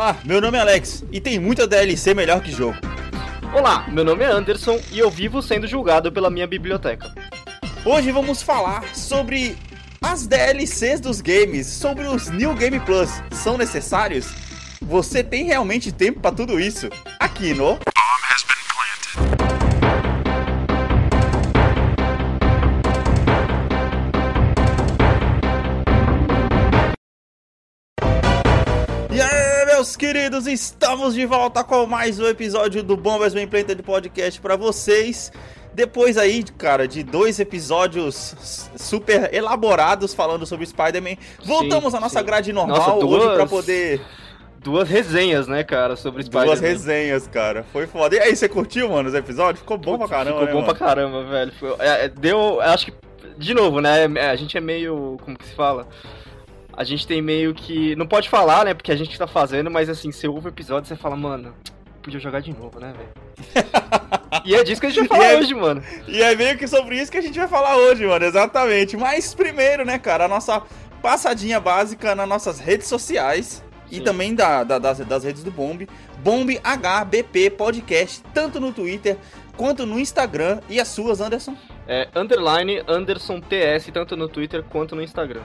Olá, meu nome é Alex e tem muita DLC melhor que jogo. Olá, meu nome é Anderson e eu vivo sendo julgado pela minha biblioteca. Hoje vamos falar sobre as DLCs dos games, sobre os New Game Plus. São necessários? Você tem realmente tempo para tudo isso? Aqui no queridos, estamos de volta com mais um episódio do Bombas Bem Planted Podcast para vocês. Depois aí, cara, de dois episódios super elaborados falando sobre Spider-Man, voltamos Sim, à nossa sim. grade normal Nossa, hoje duas- para poder Duas resenhas, né, cara, sobre Spider-Man. duas resenhas, cara. Foi foda. E aí, você curtiu, mano, os episódios? Ficou bom pra caramba, Ficou né, bom mano? pra caramba, velho. Foi- é, é, deu, acho que, de novo, né, a gente é meio, como que se fala? A gente tem meio que, não pode falar, né, porque a gente tá fazendo, mas assim, você ouve o episódio e você fala, mano, podia jogar de novo, né, velho? e é disso que a gente vai falar E é- hoje, mano. E é meio que sobre isso que a gente vai falar hoje, mano, exatamente. Mas primeiro, né, cara, a nossa passadinha básica nas nossas redes sociais e Sim. também da, da- das, das redes do Bomb. Bomb HBP Podcast, tanto no Twitter quanto no Instagram. E as suas, Anderson? É, underline Anderson TS, tanto no Twitter quanto no Instagram.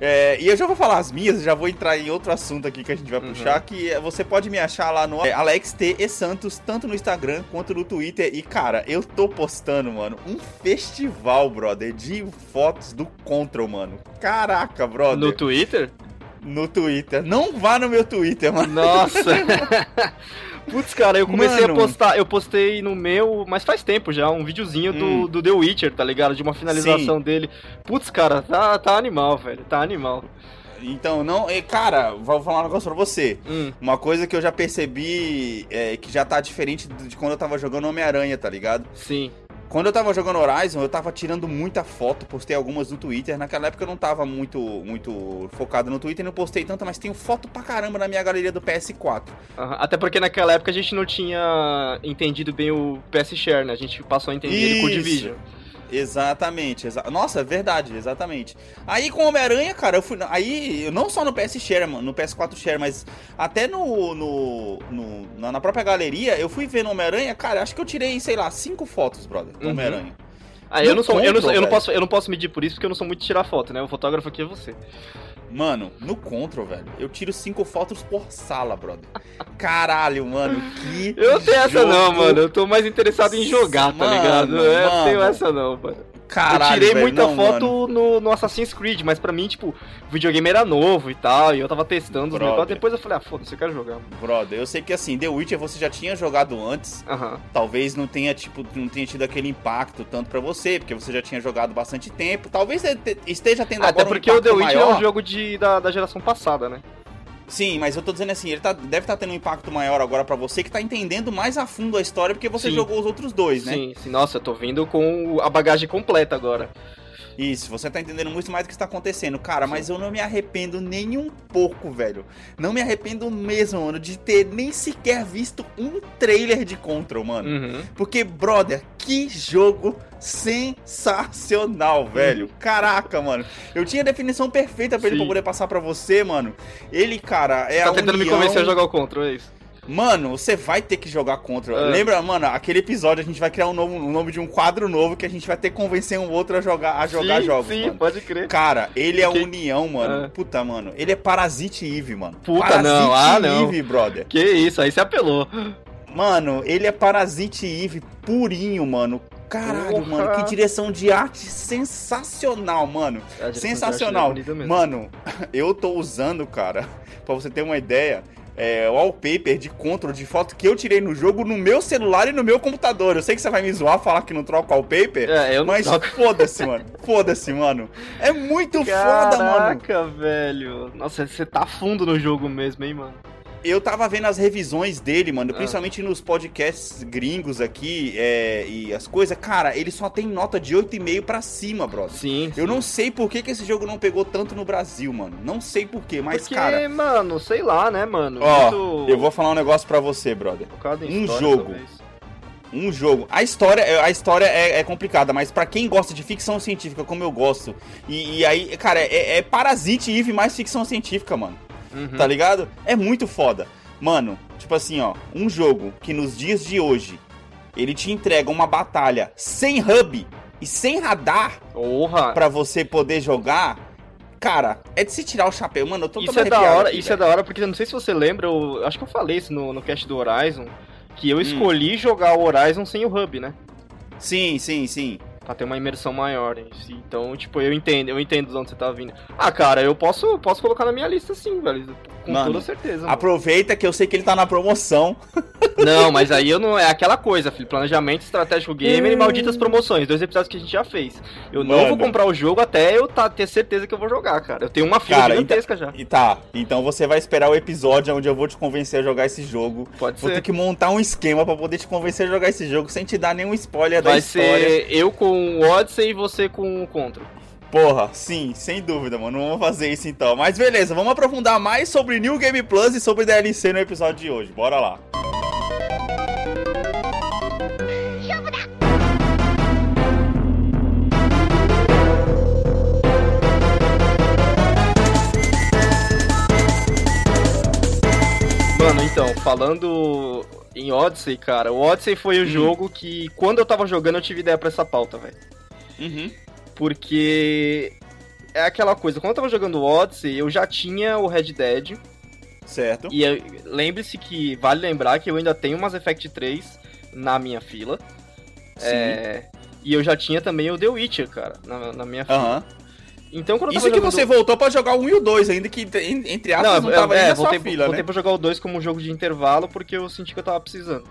É, e eu já vou falar as minhas, já vou entrar em outro assunto aqui que a gente vai Uhum. puxar, que é, você pode me achar lá no Alex T e Santos, tanto no Instagram quanto no Twitter. E, cara, eu tô postando, mano, um festival, brother, de fotos do Control, mano. Caraca, brother. No Twitter? No Twitter. Não vá no meu Twitter, mano. Nossa! Putz, cara, eu comecei Mano. a postar, eu postei no meu, mas faz tempo já, um videozinho Hum. do, do The Witcher, tá ligado? De uma finalização dele. Putz, cara, tá, tá animal, velho, tá animal. Então, não. e, Cara, vou falar um negócio pra você. Hum, Uma coisa que eu já percebi é, que já tá diferente de quando eu tava jogando Homem-Aranha, tá ligado? sim. Quando eu tava jogando Horizon, eu tava tirando muita foto, postei algumas no Twitter. Naquela época eu não tava muito, muito focado no Twitter, não postei tanta, mas tenho foto pra caramba na minha galeria do PS4. aham. Até porque naquela época a gente não tinha entendido bem o PS Share, né? A gente passou a entender ele com o Isso. Division. Exatamente, exa Nossa, é verdade, exatamente. Aí com Homem-Aranha, cara, eu fui. Aí, não só no PS Share, mano, no PS4 Share, mas até no. no, no- na, própria galeria, eu fui ver no Homem-Aranha, cara, acho que eu tirei, sei lá, cinco fotos, brother, do Uhum. Homem-Aranha. Ah, eu não, sou, eu, não, eu, não posso, eu não posso medir por isso, porque eu não sou muito de tirar foto, né? O fotógrafo aqui é você. Mano, no Control, velho, eu tiro cinco fotos por sala, brother. Caralho, mano, que. Eu não tenho essa não, jogo mano. Eu tô mais interessado em jogar, tá Mano, ligado? É, eu não tenho essa não, mano. Caralho, eu tirei velho, muita não, foto no, no Assassin's Creed, mas pra mim, tipo, o videogame era novo e tal, e eu tava testando os Brother. negócios, depois eu falei, ah, foda-se, eu quero jogar. Brother, eu sei que assim, The Witcher você já tinha jogado antes, Aham. talvez não tenha, tipo, não tenha tido aquele impacto tanto pra você, porque você já tinha jogado bastante tempo. Talvez te- te- esteja tendo Até porque um o The Witcher é maior. um jogo de, da, da geração passada, né? Sim, mas eu tô dizendo assim, ele tá, deve estar tendo um impacto maior agora pra você, que tá entendendo mais a fundo a história, porque você Sim. jogou os outros dois, né? Sim, sim, nossa, eu tô vindo com a bagagem completa agora. Isso, você tá entendendo muito mais do que está acontecendo. Cara, mas eu não me arrependo nem um pouco, velho. Não me arrependo mesmo, mano, de ter nem sequer visto um trailer de Control, mano. Uhum. Porque, brother, que jogo sensacional, velho. Caraca, mano. Eu tinha a definição perfeita pra ele Sim. pra poder passar pra você, mano. Ele, cara, é tá a tentando me união... convencer a jogar o Control, é isso? Mano, você vai ter que jogar contra. É. Lembra, mano, aquele episódio a gente vai criar um, novo, um nome de um quadro novo que a gente vai ter que convencer um outro a jogar, a jogar sim, jogos, sim, mano. pode crer. Cara, ele é a Que- união, mano. É. Puta, mano. Ele é Parasite Eve, mano. Puta, Parasite não. Ah, não. Eve, brother. Que isso, aí você apelou. Mano, ele é Parasite Eve purinho, mano. Caralho, Porra. mano, que direção de arte sensacional, mano. Sensacional. é mesmo. Mano, eu tô usando, cara, pra você ter uma ideia, é, o wallpaper de control de foto que eu tirei no jogo no meu celular e no meu computador. Eu sei que você vai me zoar falar que não troca wallpaper, É, eu não mas foda-se, mano. Foda-se, mano. É muito foda, mano. Caraca, velho. Nossa, você tá fundo no jogo mesmo, hein, mano. Eu tava vendo as revisões dele, mano, Ah. principalmente nos podcasts gringos aqui é, e as coisas. Cara, ele só tem nota de 8,5 pra cima, brother. Sim. Eu não sei por que, que esse jogo não pegou tanto no Brasil, mano. Não sei por quê, mas, Porque, cara. mano, sei lá, né, mano? Ó, Muito eu vou falar um negócio pra você, brother. um jogo. talvez. Um jogo. A história, é- a história é, é complicada, mas pra quem gosta de ficção científica, como eu gosto, e, e aí, cara, é, é Parasite Eve mais ficção científica, mano. Uhum. tá ligado? É muito foda. Mano, tipo assim, ó, um jogo que nos dias de hoje ele te entrega uma batalha sem hub e sem radar Porra. pra você poder jogar, cara, é de se tirar o chapéu. Mano, eu tô Isso é da hora, aqui, isso é da hora porque eu não sei se você lembra, eu acho que eu falei isso no, no cast do Horizon, que eu hum. escolhi hum. jogar o Horizon sem o hub, né? Sim, sim, sim pra ter uma imersão maior em si. Então, tipo, eu entendo, eu entendo de onde você tá vindo. Ah, cara, eu posso, posso colocar na minha lista sim, velho. Com mano, toda certeza. Mano. Aproveita que eu sei que ele tá na promoção. Não, mas aí eu não. É aquela coisa, filho. Planejamento estratégico gamer e malditas promoções. Dois episódios que a gente já fez. Eu mano. não vou comprar o jogo até eu tá, ter certeza que eu vou jogar, cara. Eu tenho uma fila cara, gigantesca então, já. E tá. Então você vai esperar o episódio onde eu vou te convencer a jogar esse jogo. Pode vou ser. ter que montar um esquema para poder te convencer a jogar esse jogo sem te dar nenhum spoiler vai da história. Vai ser eu com o Odyssey e você com o Contra. Porra, sim, sem dúvida, mano. Vamos fazer isso então. Mas beleza, vamos aprofundar mais sobre New Game Plus e sobre DLC no episódio de hoje. Bora lá. Mano, então, falando em Odyssey, cara, o Odyssey foi o hum. jogo que, quando eu tava jogando, eu tive ideia pra essa pauta, velho. Uhum. Porque é aquela coisa, quando eu tava jogando Odyssey, eu já tinha o Red Dead. Certo. E lembre-se que, vale lembrar que eu ainda tenho Mass Effect 3 na minha fila. Sim. É, e eu já tinha também o The Witcher, cara, na, na minha fila. Uhum. Então, quando Isso que jogando... você voltou pra jogar o 1 e o 2, ainda que, entre aspas, não, não tava é, ainda voltei, fila, voltei né? pra jogar o 2 como um jogo de intervalo, porque eu senti que eu tava precisando.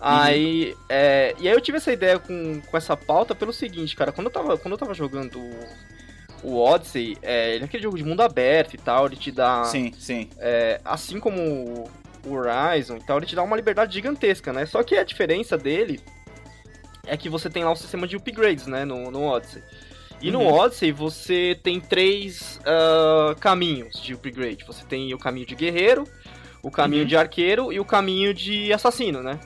Aí, uhum. é, e aí eu tive essa ideia com, com essa pauta pelo seguinte, cara, quando eu tava, quando eu tava jogando o Odyssey, é, ele é aquele jogo de mundo aberto e tal, ele te dá... Sim, sim. É, assim como o Horizon e tal, ele te dá uma liberdade gigantesca, né? Só que a diferença dele é que você tem lá um sistema de upgrades, né, no, no Odyssey. E uhum. no Odyssey você tem três uh, caminhos de upgrade. Você tem o caminho de guerreiro, o caminho uhum. de arqueiro e o caminho de assassino, né?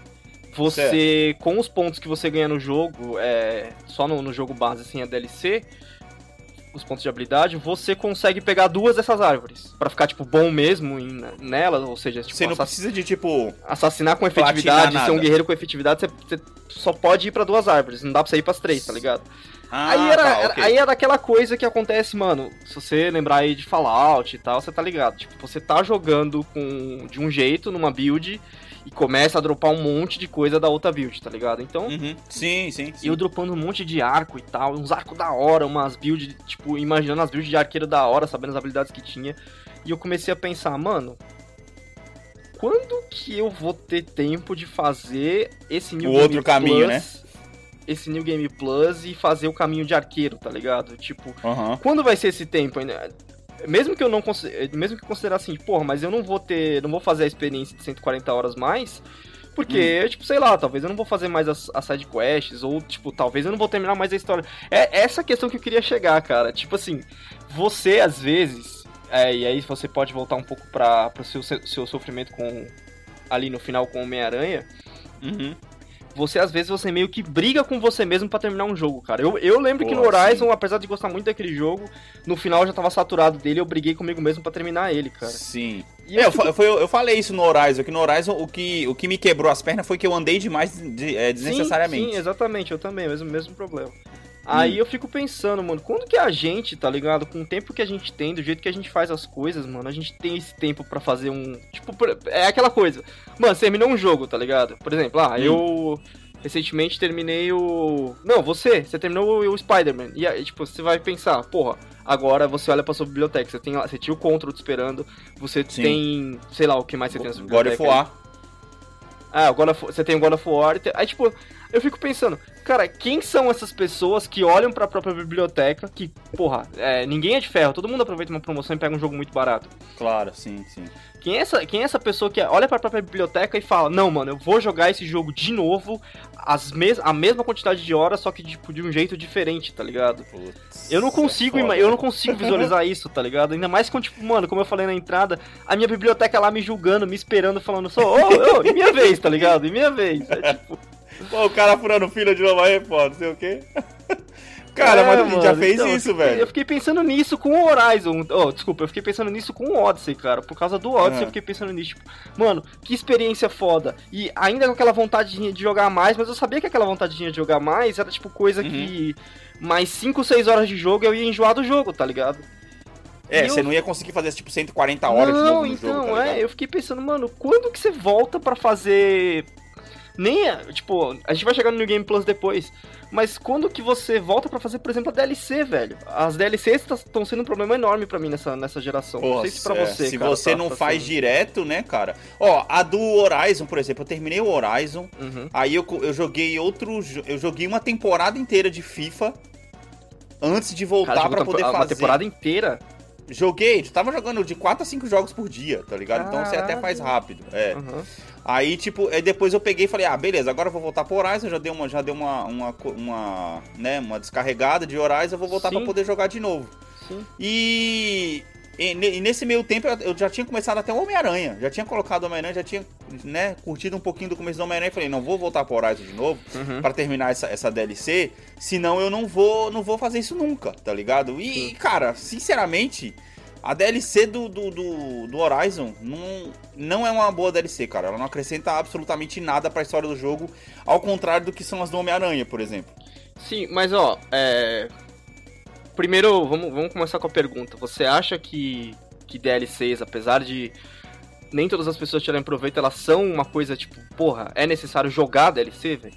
Você, certo. com os pontos que você ganha no jogo, é, só no, no jogo base, assim, a DLC, os pontos de habilidade, você consegue pegar duas dessas árvores. para ficar, tipo, bom mesmo em, nelas, ou seja, tipo, Você não precisa de, tipo. Assassinar com efetividade, ser um guerreiro com efetividade, você, você, só pode ir para duas árvores, não dá pra você ir pras três, tá ligado? Ah, aí, era, tá, okay. aí era aquela coisa que acontece, mano. Se você lembrar aí de Fallout e tal, você tá ligado. Tipo, você tá jogando com de um jeito, numa build, e começa a dropar um monte de coisa da outra build, tá ligado? Então. Uhum. Sim, sim, sim. Eu dropando um monte de arco e tal, uns arcos da hora, umas builds, tipo, imaginando as builds de arqueiro da hora, sabendo as habilidades que tinha. E eu comecei a pensar, mano. Quando que eu vou ter tempo de fazer esse New o outro caminho, né? Esse New Game Plus e fazer o caminho de arqueiro, tá ligado? Tipo, uhum. quando vai ser esse tempo? mesmo que eu não mesmo que considerar assim, porra, mas eu não vou ter, não vou fazer a experiência de 140 horas mais, porque, hum. tipo, sei lá, talvez eu não vou fazer mais as, as side quests, ou, tipo, talvez eu não vou terminar mais a história. É essa questão que eu queria chegar, cara. Tipo assim, você, às vezes, é, e aí você pode voltar um pouco para o seu, seu sofrimento com ali no final com Homem-Aranha. Uhum você às vezes você meio que briga com você mesmo para terminar um jogo, cara. Eu, eu lembro Pô, que no Horizon, sim. apesar de gostar muito daquele jogo, no final eu já tava saturado dele, eu briguei comigo mesmo para terminar ele, cara. Sim. E é, eu, fico... eu, eu, falei isso no Horizon, que no Horizon o que, o que me quebrou as pernas foi que eu andei demais de, é, desnecessariamente. Sim, sim, exatamente, eu também, mesmo, mesmo problema. Aí hum. eu fico pensando, mano, quando que a gente, tá ligado? Com o tempo que a gente tem, do jeito que a gente faz as coisas, mano, a gente tem esse tempo para fazer um. Tipo, é aquela coisa. Mano, terminou um jogo, tá ligado? Por exemplo, ah, hum. eu recentemente terminei o. Não, você, você terminou o, o Spider-Man. E aí, tipo, você vai pensar, porra, agora você olha pra sua biblioteca, você tem lá, você tinha o Control te esperando, você Sim. tem. sei lá o que mais você tem na sua biblioteca. God of War. Ah, God of, você tem o God of War. Aí, tipo, eu fico pensando, cara, quem são essas pessoas que olham para a própria biblioteca, que, porra, é, ninguém é de ferro, todo mundo aproveita uma promoção e pega um jogo muito barato. Claro, sim, sim. Quem é essa, quem é essa pessoa que olha para a própria biblioteca e fala, não, mano, eu vou jogar esse jogo de novo, as mes a mesma quantidade de horas, só que tipo, de um jeito diferente, tá ligado? Putz, eu não consigo, é eu não consigo visualizar isso, tá ligado? Ainda mais com, tipo, mano, como eu falei na entrada, a minha biblioteca lá me julgando, me esperando, falando só, ô, ô, e minha vez, tá ligado? E minha vez. É tipo. Pô, o cara furando fila de novo aí, pô, não sei o quê. Cara, É, mas a gente já mano, fez então, isso, eu fiquei- velho. Eu fiquei pensando nisso com o Horizon. Oh, desculpa, eu fiquei pensando nisso com o Odyssey, cara. Por causa do Odyssey, Ah. eu fiquei pensando nisso. Tipo, mano, que experiência foda. E ainda com aquela vontade de jogar mais, mas eu sabia que aquela vontade de jogar mais era tipo coisa Uhum. que. Mais 5, 6 horas de jogo eu ia enjoar do jogo, tá ligado? É, E você eu- não ia conseguir fazer tipo 140 horas de não, novo no então, jogo, tá ligado? é, eu fiquei pensando, mano, quando que você volta pra fazer. Nem, é, tipo, a gente vai chegar no New Game Plus depois, mas quando que você volta pra fazer, por exemplo, a DLC, velho? As DLCs estão sendo um problema enorme pra mim nessa, nessa geração. não sei se pra é, você, se cara, você tá- não tá faz sendo. direto, né, cara? Ó, a do Horizon, por exemplo, eu terminei o Horizon, Uhum. aí eu, eu joguei outro. Eu joguei uma temporada inteira de FIFA antes de voltar pra poder fazer. uma temporada inteira. Joguei, tava jogando de 4 a 5 jogos por dia, tá ligado? Então você até Caralho. faz rápido. É. Uhum. Aí, tipo, aí depois eu peguei e falei, ah, beleza, agora eu vou voltar pro Horizon, já deu uma, já deu uma, uma, uma, né, uma descarregada de Horizon, eu vou voltar pra poder jogar de novo. Sim. E, e e nesse meio tempo eu, eu já tinha começado até o Homem-Aranha, já tinha colocado o Homem-Aranha, já tinha, né, curtido um pouquinho do começo do Homem-Aranha e falei, não, vou voltar pro Horizon de novo Uhum. pra terminar essa, essa DLC, senão eu não vou, não vou fazer isso nunca, tá ligado? E, Sim. cara, sinceramente, a DLC do, do, do, do Horizon não, não é uma boa DLC, cara. Ela não acrescenta absolutamente nada pra história do jogo, ao contrário do que são as do Homem-Aranha, por exemplo. Sim, mas ó, é. Primeiro, vamos, vamos começar com a pergunta. Você acha que, que DLCs, apesar de nem todas as pessoas tirarem proveito, elas são uma coisa tipo, porra, é necessário jogar DLC, velho?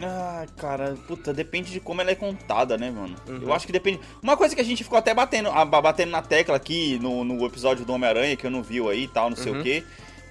Ah, cara, puta, depende de como ela é contada, né, mano? Uhum. Eu acho que depende. Uma coisa que a gente ficou até batendo, batendo na tecla aqui no, no episódio do Homem-Aranha, que eu não viu aí e tal, não sei Uhum. o quê.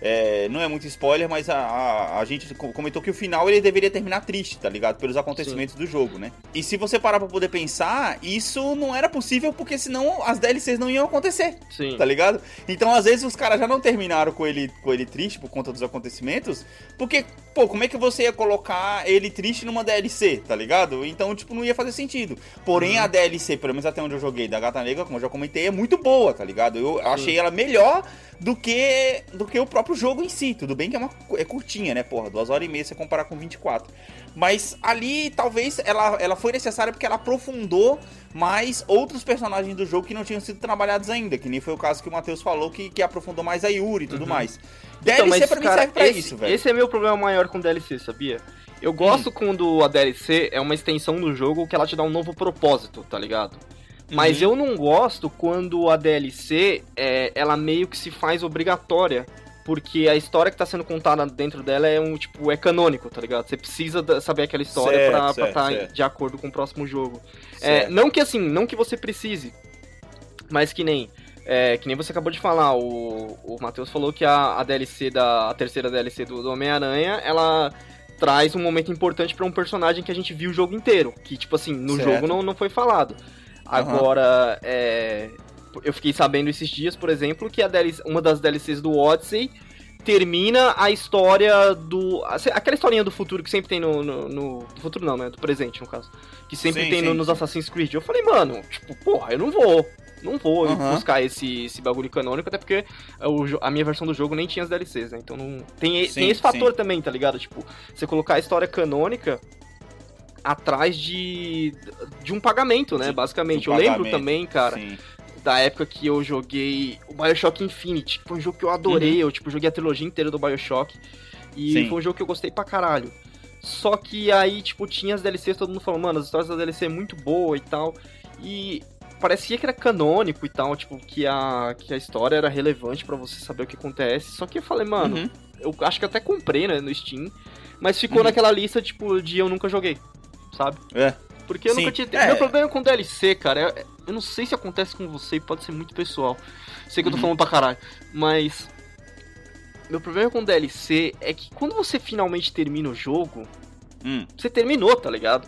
É, não é muito spoiler, mas a, a, a gente co- comentou que o final ele deveria terminar triste, tá ligado? Pelos acontecimentos do jogo, né? E se você parar pra poder pensar, isso não era possível porque senão as DLCs não iam acontecer Sim. tá ligado? Então, às vezes, os caras já não terminaram com ele, com ele triste por conta dos acontecimentos, porque, pô, como é que você ia colocar ele triste numa DLC, tá ligado? Então, tipo, não ia fazer sentido. Porém, Uhum. a DLC, pelo menos até onde eu joguei, da Gata Negra, como eu já comentei, é muito boa, tá ligado? Eu achei ela melhor do que do que o próprio jogo em si. Tudo bem que é uma é curtinha, né, porra? Duas horas e meia se você comparar com 24. Mas ali, talvez, ela, ela foi necessária porque ela aprofundou mais outros personagens do jogo que não tinham sido trabalhados ainda. Que nem foi o caso que o Matheus falou, que, que aprofundou mais a Yuri e tudo Uhum. mais. Então, DLC mas, pra mim cara, serve pra esse, isso, velho. Hum. Esse é meu problema maior com DLC, sabia? Eu gosto quando a DLC é uma extensão do jogo que ela te dá um novo propósito, tá ligado? Mas Uhum. eu não gosto quando a DLC é, ela meio que se faz obrigatória. Porque a história que tá sendo contada dentro dela é um tipo, é canônico, tá ligado? Você precisa saber aquela história Certo, pra estar certo, tá certo. de acordo com o próximo jogo. É, não que assim, não que você precise, mas que nem. é, que nem você acabou de falar, o, o Matheus falou que a, a DLC da. A terceira DLC do, do Homem-Aranha, ela traz um momento importante pra um personagem que a gente viu o jogo inteiro. Que, tipo assim, no Certo. jogo não, não foi falado. Agora, é, eu fiquei sabendo esses dias, por exemplo, que a DLC, uma das DLCs do Odyssey termina a história do. Aquela historinha do futuro que sempre tem no. no, no- do futuro não, né? Do presente, no caso. Que sempre Sim, tem no- sim, nos sim. Assassin's Creed. Eu falei, mano, tipo, porra, eu não vou. Não vou Aham. buscar esse, esse bagulho canônico, até porque a minha versão do jogo nem tinha as DLCs, né? Então não. Tem, Sim, tem esse fator também, tá ligado? Tipo, você colocar a história canônica atrás de. de um pagamento, né? Basicamente. um eu lembro pagamento, também, cara, Sim. da época que eu joguei o Bioshock Infinite. Foi um jogo que eu adorei, eu tipo, joguei a trilogia inteira do Bioshock. E Uhum. Sim. foi um jogo que eu gostei pra caralho. Só que aí, tipo, tinha as DLCs, todo mundo falou, mano, as histórias da DLC é muito boa e tal. E parecia que era canônico e tal, tipo, que a, que a história era relevante pra você saber o que acontece. Só que eu falei, mano, Uhum. eu acho que até comprei, né, no Steam. Mas ficou Uhum. naquela lista, tipo, de eu nunca joguei, sabe? É. Porque eu Sim. nunca tinha. É. Meu problema com DLC, cara, é- eu não sei se acontece com você, pode ser muito pessoal. Sei que eu tô Uhum. falando pra caralho, mas. Meu problema com DLC é que quando você finalmente termina o jogo, Hum. você terminou, tá ligado?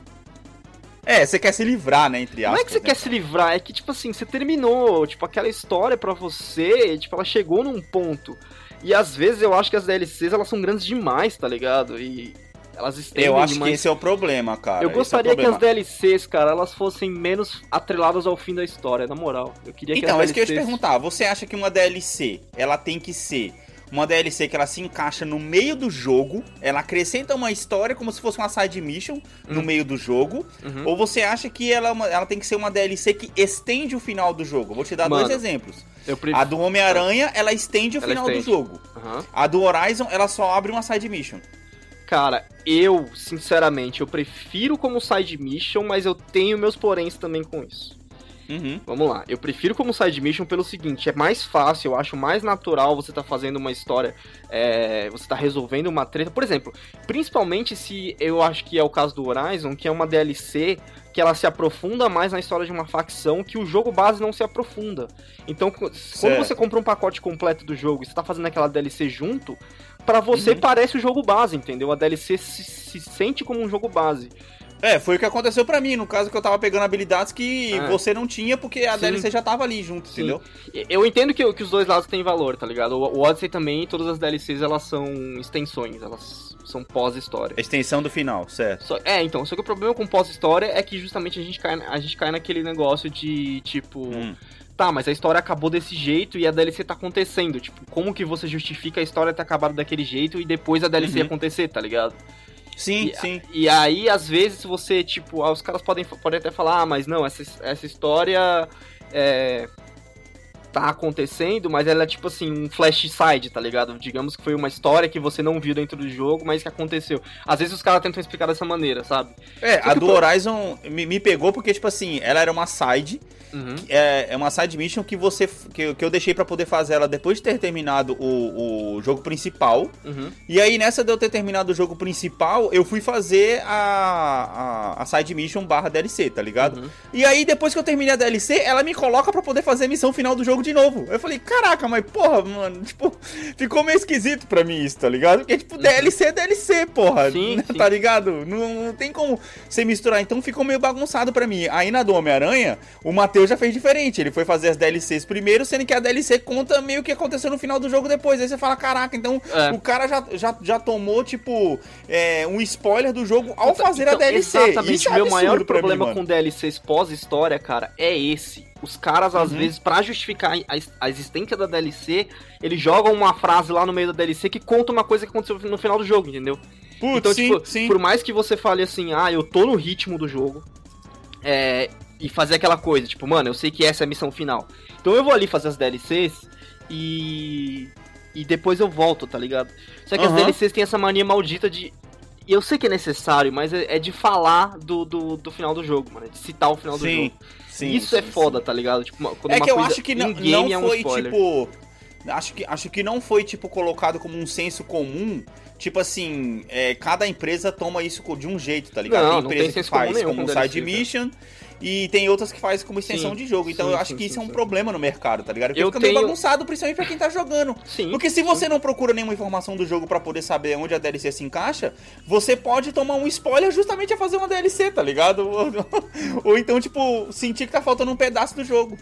É, você quer se livrar, né, entre Não aspas. é que você né? quer se livrar, é que, tipo assim, você terminou, tipo, aquela história pra você, tipo, ela chegou num ponto. E às vezes eu acho que as DLCs, elas são grandes demais, tá ligado? E elas estendem Eu acho que demais. esse é o problema, cara. Eu é gostaria que as. DLCs, cara, elas fossem menos atreladas ao fim da história, na moral. Eu queria que Então, as é isso que eu ia te perguntar. Você acha que uma DLC, ela tem que ser uma DLC que ela se encaixa no meio do jogo, ela acrescenta uma história como se fosse uma side mission no Hum. meio do jogo, Uhum. ou você acha que ela, é ela tem que ser uma DLC que estende o final do jogo? Vou te dar Mano, dois exemplos. Prefiro. A do Homem-Aranha, ela estende o Ela final estende. do jogo. Aham. A do Horizon, ela só abre uma side mission. Cara, eu, sinceramente, eu prefiro como side mission, mas eu tenho meus poréns também com isso. Uhum. Vamos lá, eu prefiro como side mission pelo seguinte, é mais fácil, eu acho mais natural você tá fazendo uma história, é, você tá resolvendo uma treta, por exemplo, principalmente se eu acho que é o caso do Horizon, que é uma DLC que ela se aprofunda mais na história de uma facção que o jogo base não se aprofunda. Então, qu- quando Certo. você compra um pacote completo do jogo e você tá fazendo aquela DLC junto, pra você Uhum. parece o jogo base, entendeu? A DLC se, se sente como um jogo base. É, foi o que aconteceu pra mim, no caso que eu tava pegando habilidades que É. você não tinha porque a Sim. DLC já tava ali junto, Sim. entendeu? Eu entendo que, que os dois lados têm valor, tá ligado? O, o Odyssey também, todas as DLCs, elas são extensões, elas são pós-história. A extensão do final, certo. Só- é, então, só que o problema com pós-história é que justamente a gente cai, a gente cai naquele negócio de, tipo... Hum. Tá, mas a história acabou desse jeito e a DLC tá acontecendo. Tipo, como que você justifica a história ter acabado daquele jeito e depois a DLC Uhum. acontecer, tá ligado? Sim, E- sim. E aí, às vezes, você, tipo, ah, os caras podem, podem até falar, ah, mas não, essa, essa história é, tá acontecendo, mas ela é tipo assim, um flash side, tá ligado? Digamos que foi uma história que você não viu dentro do jogo, mas que aconteceu. Às vezes os caras tentam explicar dessa maneira, sabe? É, Só a do Horizon me, me pegou porque, tipo assim, ela era uma side, Uhum. é, é uma side mission que você que, eu- que eu deixei pra poder fazer ela depois de ter terminado o, o jogo principal. Uhum. E aí, nessa de eu ter terminado o jogo principal, eu fui fazer a, a, a side mission barra DLC, tá ligado? Uhum. E aí, depois que eu terminei a DLC, ela me coloca pra poder fazer a missão final do jogo de novo. Eu falei, caraca, mas porra, mano, tipo, ficou meio esquisito pra mim isso, tá ligado? Porque, tipo, DLC é DLC, porra. Uhum. Sim, né, sim. Tá ligado? Não, não tem como você misturar. Então ficou meio bagunçado pra mim. Aí na do Homem-Aranha, o Matheus já fez diferente. Ele foi fazer as DLCs primeiro, sendo que a DLC conta meio o que aconteceu no final do jogo depois. Aí você fala, caraca, então É. o cara já, já, já tomou, tipo, é, um spoiler do jogo ao fazer a Então, DLC. Exatamente, Isso é meu maior mim, problema mano. com DLCs pós-história, cara, é esse. Os caras, às Uhum. vezes, pra justificar a, a existência da DLC, eles jogam uma frase lá no meio da DLC que conta uma coisa que aconteceu no final do jogo, entendeu? Putz, então, sim, tipo, sim. por mais que você fale assim, ah, eu tô no ritmo do jogo, é, e fazer aquela coisa, tipo, mano, eu sei que essa é a missão final. Então eu vou ali fazer as DLCs e. E depois eu volto, tá ligado? Só que as Aham. DLCs têm essa mania maldita de. e Eu sei que é necessário, mas é, é de falar do, do, do final do jogo, mano. é De citar o final do Sim, jogo. Sim. Isso é sim, foda, sim. tá ligado? Tipo, uma- quando É uma que eu coisa acho que não, não é um foi, spoiler. tipo. Acho que, acho que não foi, tipo, colocado como um senso comum. Tipo assim, é, cada empresa toma isso de um jeito, tá ligado? Não, tem não empresa tem que comum faz nenhum como com um DLC, side cara. E tem outras que faz como extensão Sim, de jogo. Então sim, eu acho sim, que isso é um problema no mercado, tá ligado? Porque Eu fica meio tenho- bagunçado, principalmente pra quem tá jogando. Sim. Porque se você não procura nenhuma informação do jogo pra poder saber onde a DLC se encaixa, você pode tomar um spoiler justamente a fazer uma DLC, tá ligado? Ou, ou então, tipo, sentir que tá faltando um pedaço do jogo.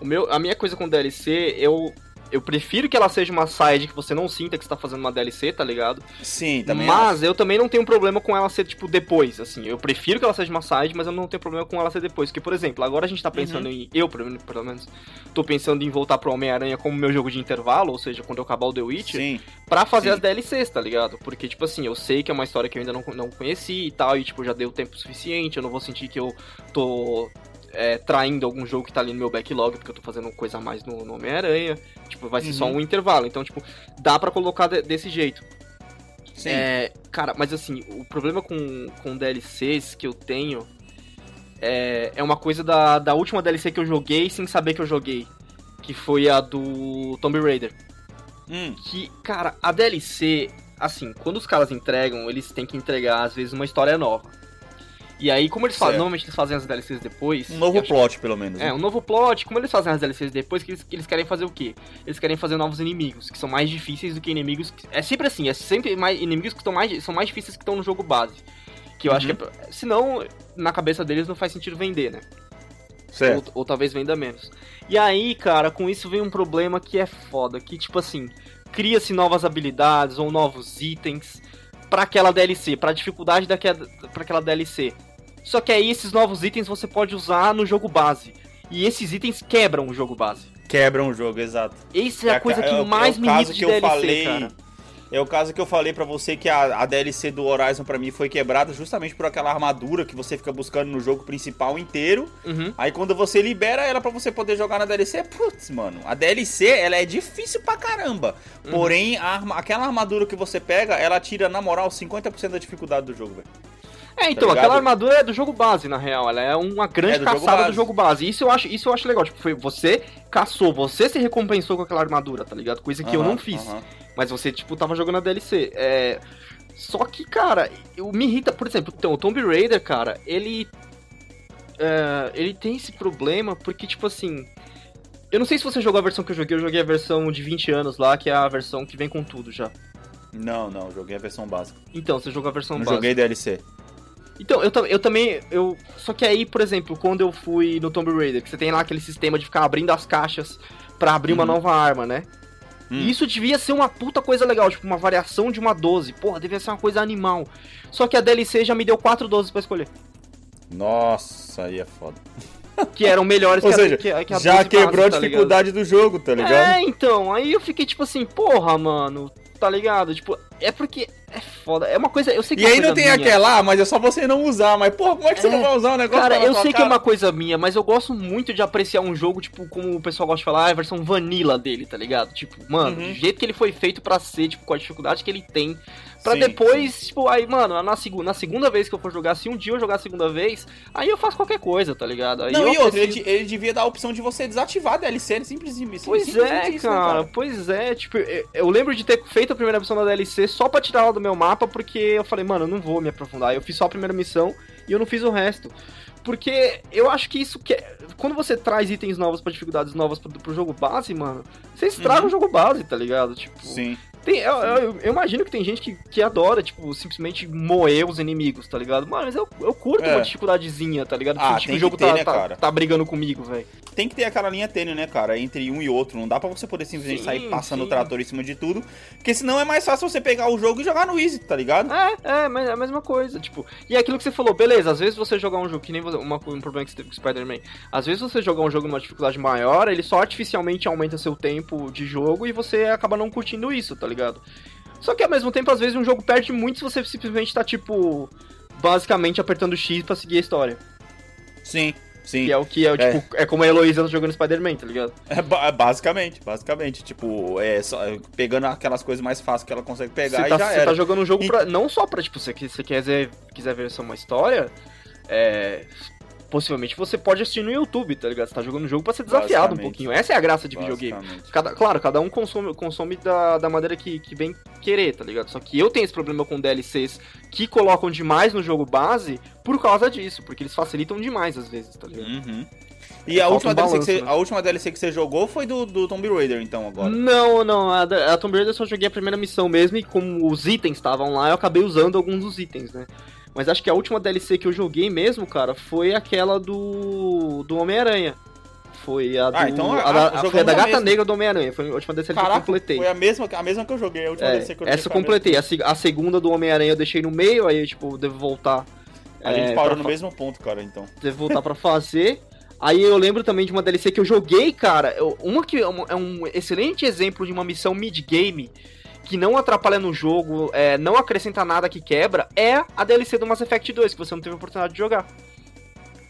O meu, a minha coisa com DLC, eu. Eu prefiro que ela seja uma side que você não sinta que você tá fazendo uma DLC, tá ligado? Sim, também mas eu também não tenho problema com ela ser, tipo, depois, assim. Eu prefiro que ela seja uma side, mas eu não tenho problema com ela ser depois. Porque, por exemplo, agora a gente tá pensando Uhum. em. Eu, pelo menos- pelo menos, tô pensando em voltar pro Homem-Aranha como meu jogo de intervalo, ou seja, quando eu acabar o The Witcher, Sim. pra fazer sim. as DLCs, tá ligado? Porque, tipo assim, eu sei que é uma história que eu ainda não, não conheci e tal, e, tipo, já deu tempo suficiente, eu não vou sentir que eu tô. É, traindo algum jogo que tá ali no meu backlog, porque eu tô fazendo coisa a mais no, no Homem-Aranha. Tipo, vai ser só Uhum. um intervalo. Então, tipo, dá pra colocar de- desse jeito. Sim. É, cara, mas assim, o problema com, com DLCs que eu tenho é, é uma coisa da, da última DLC que eu joguei sem saber que eu joguei. Que foi a do Tomb Raider. Hum, Que, cara, a DLC, assim, quando os caras entregam, eles têm que entregar, às vezes, uma história nova. E aí, como eles fazem, normalmente eles fazem as DLCs depois. um novo plot, pelo menos. é, né? um novo plot. Como eles fazem as DLCs depois, que eles, que eles querem fazer o quê? Eles querem fazer novos inimigos, que são mais difíceis do que inimigos. que- é sempre assim, é sempre mais inimigos que estão mais, são mais difíceis que estão no jogo base. Que eu acho que é. pra- Senão, na cabeça deles não faz sentido vender, né? Certo. Ou, ou talvez venda menos. E aí, cara, com isso vem um problema que é foda. Que, tipo assim, cria-se novas habilidades ou novos itens pra aquela DLC, pra dificuldade daquela, pra aquela DLC. Só que aí esses novos itens você pode usar no jogo base. E esses itens quebram o jogo base. Quebram o jogo, exato. Isso é a coisa que mais me irrita de DLC, falei, cara. É o caso que eu falei pra você que a, a DLC do Horizon pra mim foi quebrada justamente por aquela armadura que você fica buscando no jogo principal inteiro. Uhum. Aí quando você libera ela pra você poder jogar na DLC, putz, mano, a DLC ela é difícil pra caramba. Uhum. Porém, a aquela armadura que você pega, ela tira, na moral, 50% da dificuldade do jogo, velho. É, então, ligado? aquela armadura é do jogo base, na real. Ela é uma grande É do jogo caçada base. do jogo base. Isso eu acho, isso eu acho legal. Tipo, foi você caçou, você se recompensou com aquela armadura, tá ligado? Coisa que eu Aham, não fiz. aham. Mas você, tipo, tava jogando a DLC. É. Só que, cara, eu me irrita, por exemplo, então, o Tomb Raider, cara, ele. é, ele tem esse problema porque, tipo assim. Eu não sei se você jogou a versão que eu joguei, eu joguei a versão de 20 anos lá, que é a versão que vem com tudo já. Não, não, eu joguei a versão básica. Então, você jogou a versão Não básica. joguei DLC. Então, eu, eu também. Eu, só que aí, por exemplo, quando eu fui no Tomb Raider, que você tem lá aquele sistema de ficar abrindo as caixas pra abrir uma Uhum. nova arma, né? Hum. E isso devia ser uma puta coisa legal, tipo, uma variação de uma 12. Porra, devia ser uma coisa animal. Só que a DLC já me deu quatro 12 pra escolher. Nossa, aí é foda. Que eram melhores Ou que, seja, a, que, que a Já 12 quebrou a tá dificuldade do jogo, tá ligado? É, então. Aí eu fiquei tipo assim, porra, mano. Tá ligado? Tipo, é porque é foda. É uma coisa. Eu sei que E é aí não tem minha. aquela, ah, mas é só você não usar. Mas, porra, como é que você É, não vai usar o negócio? Cara, eu sei que é cara? uma coisa minha, mas eu gosto muito de apreciar um jogo, tipo, como o pessoal gosta de falar, ah, a versão vanilla dele, tá ligado? Tipo, mano, Uhum. do jeito que ele foi feito pra ser, tipo, com a dificuldade que ele tem. Pra Sim, depois, tipo, aí, mano, na, segu na segunda vez que eu for jogar, se um dia eu jogar a segunda vez, aí eu faço qualquer coisa, tá ligado? Aí Não, e outra, ele, aprecio- de- ele devia dar a opção de você desativar a DLC, ele simplesmente Pois simplesmente é, isso, né, cara, pois é, tipo, eu, eu lembro de ter feito a primeira missão da DLC só pra tirar ela do meu mapa, porque eu falei, mano, eu não vou me aprofundar. Eu fiz só a primeira missão e eu não fiz o resto. Porque eu acho que isso que é- Quando você traz itens novos pra dificuldades novas pro, pro jogo base, mano, você estraga Uhum. o jogo base, tá ligado? Tipo, Sim. tem, eu, eu- eu imagino que tem gente que, que adora, tipo, simplesmente moer os inimigos, tá ligado? Mas eu, eu curto É. uma dificuldadezinha, tá ligado? Ah, Sentir tem o jogo ter, tá, né, tá, tá brigando comigo, velho. Tem que ter aquela linha tênue, né, cara, entre um e outro. Não dá pra você poder simplesmente Sim, sair passando sim. o trator em cima de tudo. Porque senão é mais fácil você pegar o jogo e jogar no easy, tá ligado? É, é, mas é a mesma coisa, tipo. E é aquilo que você falou, beleza, às vezes você jogar um jogo, que nem uma, um problema que você teve com Spider-Man. Às vezes você jogar um jogo numa dificuldade maior, ele só artificialmente aumenta seu tempo de jogo e você acaba não curtindo isso, tá ligado? Só que ao mesmo tempo, às vezes um jogo perde muito se você simplesmente tá, tipo, basicamente apertando X pra seguir a história. Sim, sim. Que é o que é, É. tipo, é como a Heloísa jogando Spider-Man, tá ligado? É, é basicamente, basicamente. Tipo, é só, é, pegando aquelas coisas mais fáceis que ela consegue pegar Você e tá, já você era. tá jogando um jogo E- pra, não só pra, tipo, você, você quiser, quiser ver só uma história, é, possivelmente você pode assistir no YouTube, tá ligado? Você tá jogando um jogo pra ser desafiado um pouquinho. Essa é a graça de videogame. Cada, claro, cada um consome, consome da, da maneira que, que bem querer, tá ligado? Só que eu tenho esse problema com DLCs que colocam demais no jogo base por causa disso, porque eles facilitam demais às vezes, tá ligado? Uhum. E a última, um DLC que você, né? a última DLC que você jogou foi do, do Tomb Raider, então, agora. Não, não, a, a Tomb Raider eu só joguei a primeira missão mesmo e como os itens estavam lá, eu acabei usando alguns dos itens, né? Mas acho que a última DLC que eu joguei mesmo, cara, foi aquela do do Homem-Aranha. Foi a do Ah, então a- a da, a- foi a da Gata mesma. Negra do Homem-Aranha, foi a última DLC que eu Caraca, completei. foi a mesma, a mesma que eu joguei, a última É, DLC que eu joguei. essa eu completei. A, se- a segunda do Homem-Aranha eu deixei no meio, aí tipo, devo voltar. A gente é, parou pra no mesmo ponto, cara, então. Devo voltar pra fazer. Aí eu lembro também de uma DLC que eu joguei, cara. eu- uma que é um- é um excelente exemplo de uma missão mid-game que não atrapalha no jogo, é, não acrescenta nada que quebra, é a DLC do Mass Effect 2, que você não teve a oportunidade de jogar.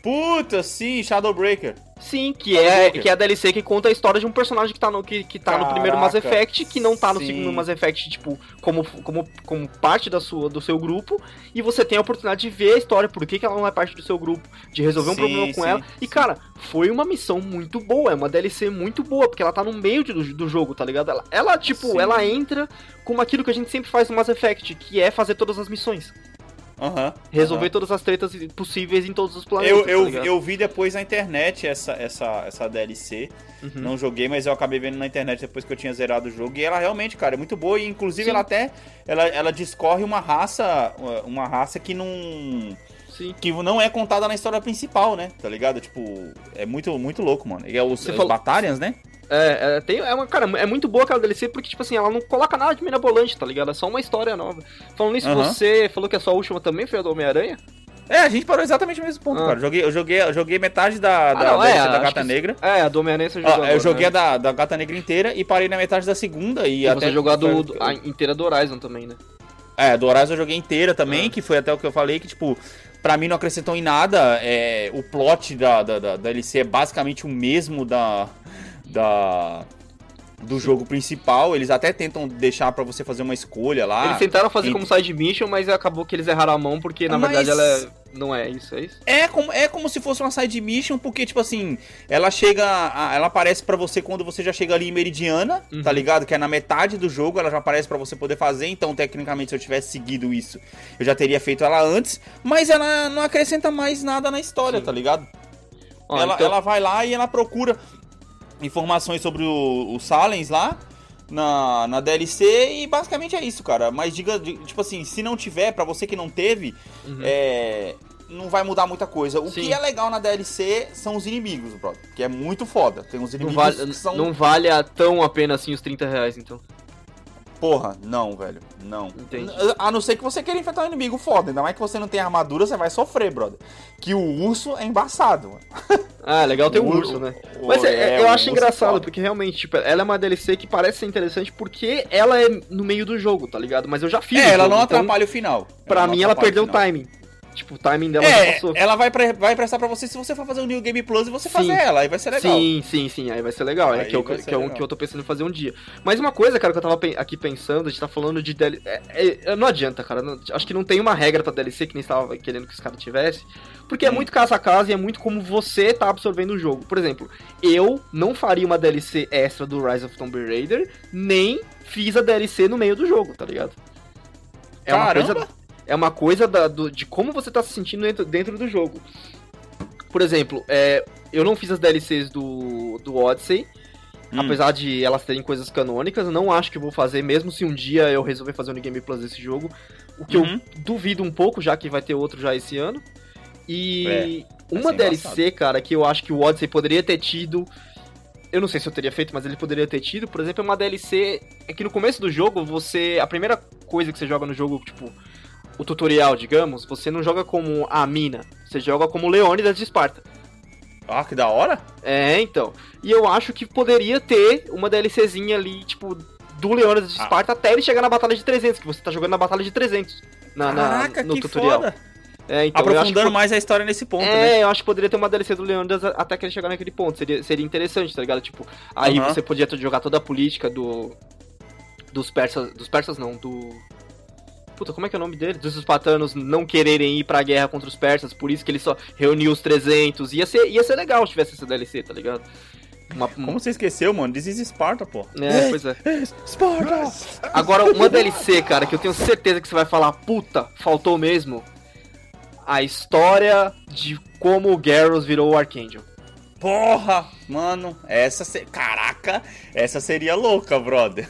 Puta, sim, Shadowbreaker. Sim, que é, que é a DLC que conta a história de um personagem que tá no, que, que tá no primeiro Mass Caraca, Effect, que não tá no sim. segundo Mass Effect, tipo, como, como, como parte da sua, do seu grupo, e você tem a oportunidade de ver a história, por que, que ela não é parte do seu grupo, de resolver um Sim, problema com sim, ela. E, cara, foi uma missão muito boa, é uma DLC muito boa, porque ela tá no meio do, do jogo, tá ligado? Ela, ela tipo, ela entra como aquilo que a gente sempre faz no Mass Effect, que é fazer todas as missões. Aham. Resolver aham. todas as tretas possíveis em todos os planetas. Eu, tá eu, ligado? eu vi depois na internet essa, essa, essa DLC. Uhum. Não joguei, mas eu acabei vendo na internet depois que eu tinha zerado o jogo. E ela realmente, cara, é muito boa. E inclusive Sim. ela até. Ela, ela discorre uma raça. Uma raça que não. Sim. Que não é contada na história principal, né? Tá ligado? Tipo, é muito, muito louco, mano. E é os, Você os falou- Batarians, né? É, é, tem, é uma, cara, é muito boa aquela DLC porque, tipo assim, ela não coloca nada de mirabolante, tá ligado? É só uma história nova. Falando nisso, você falou que a sua última também foi a do Homem-Aranha? É, a gente parou exatamente no mesmo ponto, Ah. cara. Eu joguei, eu joguei, eu joguei metade da, da, não, DLC é, da Gata que- Negra. É, a do Homem-Aranha você jogou. eu agora, joguei né? a da, da Gata Negra inteira e parei na metade da segunda e, E até. você jogou a, do, do- a inteira do Horizon também, né? É, do Horizon eu joguei inteira também, Ah. que foi até o que eu falei, que, tipo, pra mim não acrescentou em nada. É, o plot da, da, da, da DLC é basicamente o mesmo da. Da do jogo principal. Eles até tentam deixar pra você fazer uma escolha lá. Eles tentaram fazer e- como side mission, mas acabou que eles erraram a mão, porque na Mas- verdade ela é- não é isso, é isso? É como, é como se fosse uma side mission, porque, tipo assim, ela chega. a- ela aparece pra você quando você já chega ali em Meridiana, Uhum. tá ligado? Que é na metade do jogo, ela já aparece pra você poder fazer. Então, tecnicamente, se eu tivesse seguido isso, eu já teria feito ela antes. Mas ela não acrescenta mais nada na história, Sim. tá ligado? Ó, ela, então- ela vai lá e ela procura informações sobre o, o Salens lá. Na, na DLC e basicamente é isso, cara. Mas diga, di- tipo assim, se não tiver, pra você que não teve, Uhum. é, não vai mudar muita coisa. O Sim. que é legal na DLC são os inimigos, brother. Que é muito foda. Tem uns Não inimigos vale, que são. não vale a tão a pena assim os 30 reais, então. Porra, não, velho. Não. Entendi. A não ser que você queira enfrentar um inimigo foda. Ainda mais que você não tem armadura, você vai sofrer, brother. Que o urso é embaçado, mano. Ah, legal ter um urso, né? o- Mas é- é, eu acho engraçado, foda. porque realmente, tipo, ela é uma DLC que parece ser interessante porque ela é no meio do jogo, tá ligado? Mas eu já fiz. É, o ela jogo, não então, atrapalha o final. Pra não mim, ela perdeu o timing. Tipo, o timing dela já É, passou. ela vai, pre- vai prestar pra você se você for fazer o New Game Plus e você Sim. fazer ela, aí vai ser legal. Sim, sim, sim, aí vai ser legal. É Aí que, eu, que ser é um legal. que eu tô pensando em fazer um dia. Mas uma coisa, cara, que eu tava aqui pensando, a gente tá falando de DLC. É, é, não adianta, cara. não- acho que não tem uma regra pra DLC que nem estava querendo que os caras tivessem. Porque é Hum. muito casa a casa e é muito como você tá absorvendo o jogo. Por exemplo, eu não faria uma DLC extra do Rise of Tomb Raider, nem fiz a DLC no meio do jogo, tá ligado? É uma Caramba! coisa é uma coisa da- do- de como você tá se sentindo dentro, dentro do jogo. Por exemplo, é, eu não fiz as DLCs do, do Odyssey, Hum. apesar de elas terem coisas canônicas, eu não acho que vou fazer, mesmo se um dia eu resolver fazer um Game Plus desse jogo. O que Uhum. eu duvido um pouco, já que vai ter outro já esse ano. E É, uma DLC, cara, que eu acho que o Odyssey poderia ter tido. Eu não sei se eu teria feito, mas ele poderia ter tido. Por exemplo, é uma DLC. É que no começo do jogo, você. A primeira coisa que você joga no jogo, tipo. O tutorial, digamos, você não joga como a mina, você joga como Leônidas de Esparta. Ah, que da hora. É, então. E eu acho que poderia ter uma DLCzinha ali, tipo, do Leônidas de Ah. Esparta até ele chegar na Batalha de 300, que você tá jogando na Batalha de 300. Na, na- Caraca, no que tutorial. foda. É, então, eu acho que Aprofundando mais a história nesse ponto, né? é, eu acho que poderia ter uma DLC do Leônidas a- até que ele chegar naquele ponto. Seria, seria interessante, tá ligado? Tipo, aí Aham. você podia jogar toda a política do. Dos persas. Dos persas não, do. Puta, como é que é o nome dele? Dos espartanos não quererem ir pra guerra contra os persas, por isso que ele só reuniu os 300. Ia ser, ia ser legal se tivesse essa DLC, tá ligado? Uma, um- Como você esqueceu, mano? This is Sparta, pô. É, pois é. Sparta! Agora, uma DLC, cara, que eu tenho certeza que você vai falar, puta, faltou mesmo. A história de como o Garrus virou o Archangel. Porra! Mano, essa... Se... Caraca! Essa seria louca, brother.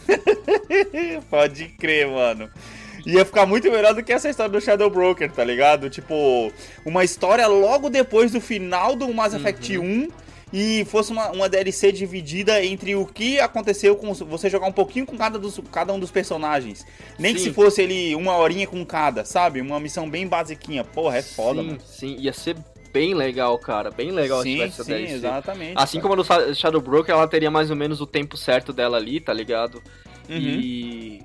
Pode crer, mano. Ia ficar muito melhor do que essa história do Shadow Broker, tá ligado? Tipo, uma história logo depois do final do Mass Effect 1 e fosse uma, uma DLC dividida entre o que aconteceu com você jogar um pouquinho com cada, dos, cada um dos personagens. Nem que Sim. se fosse ele uma horinha com cada, sabe? Uma missão bem basiquinha. Porra, é foda, sim, mano. Sim, ia ser bem legal, cara. Bem legal Sim, essa sim, DLC. exatamente. Assim cara. como no Shadow Broker, ela teria mais ou menos o tempo certo dela ali, tá ligado? Uhum. E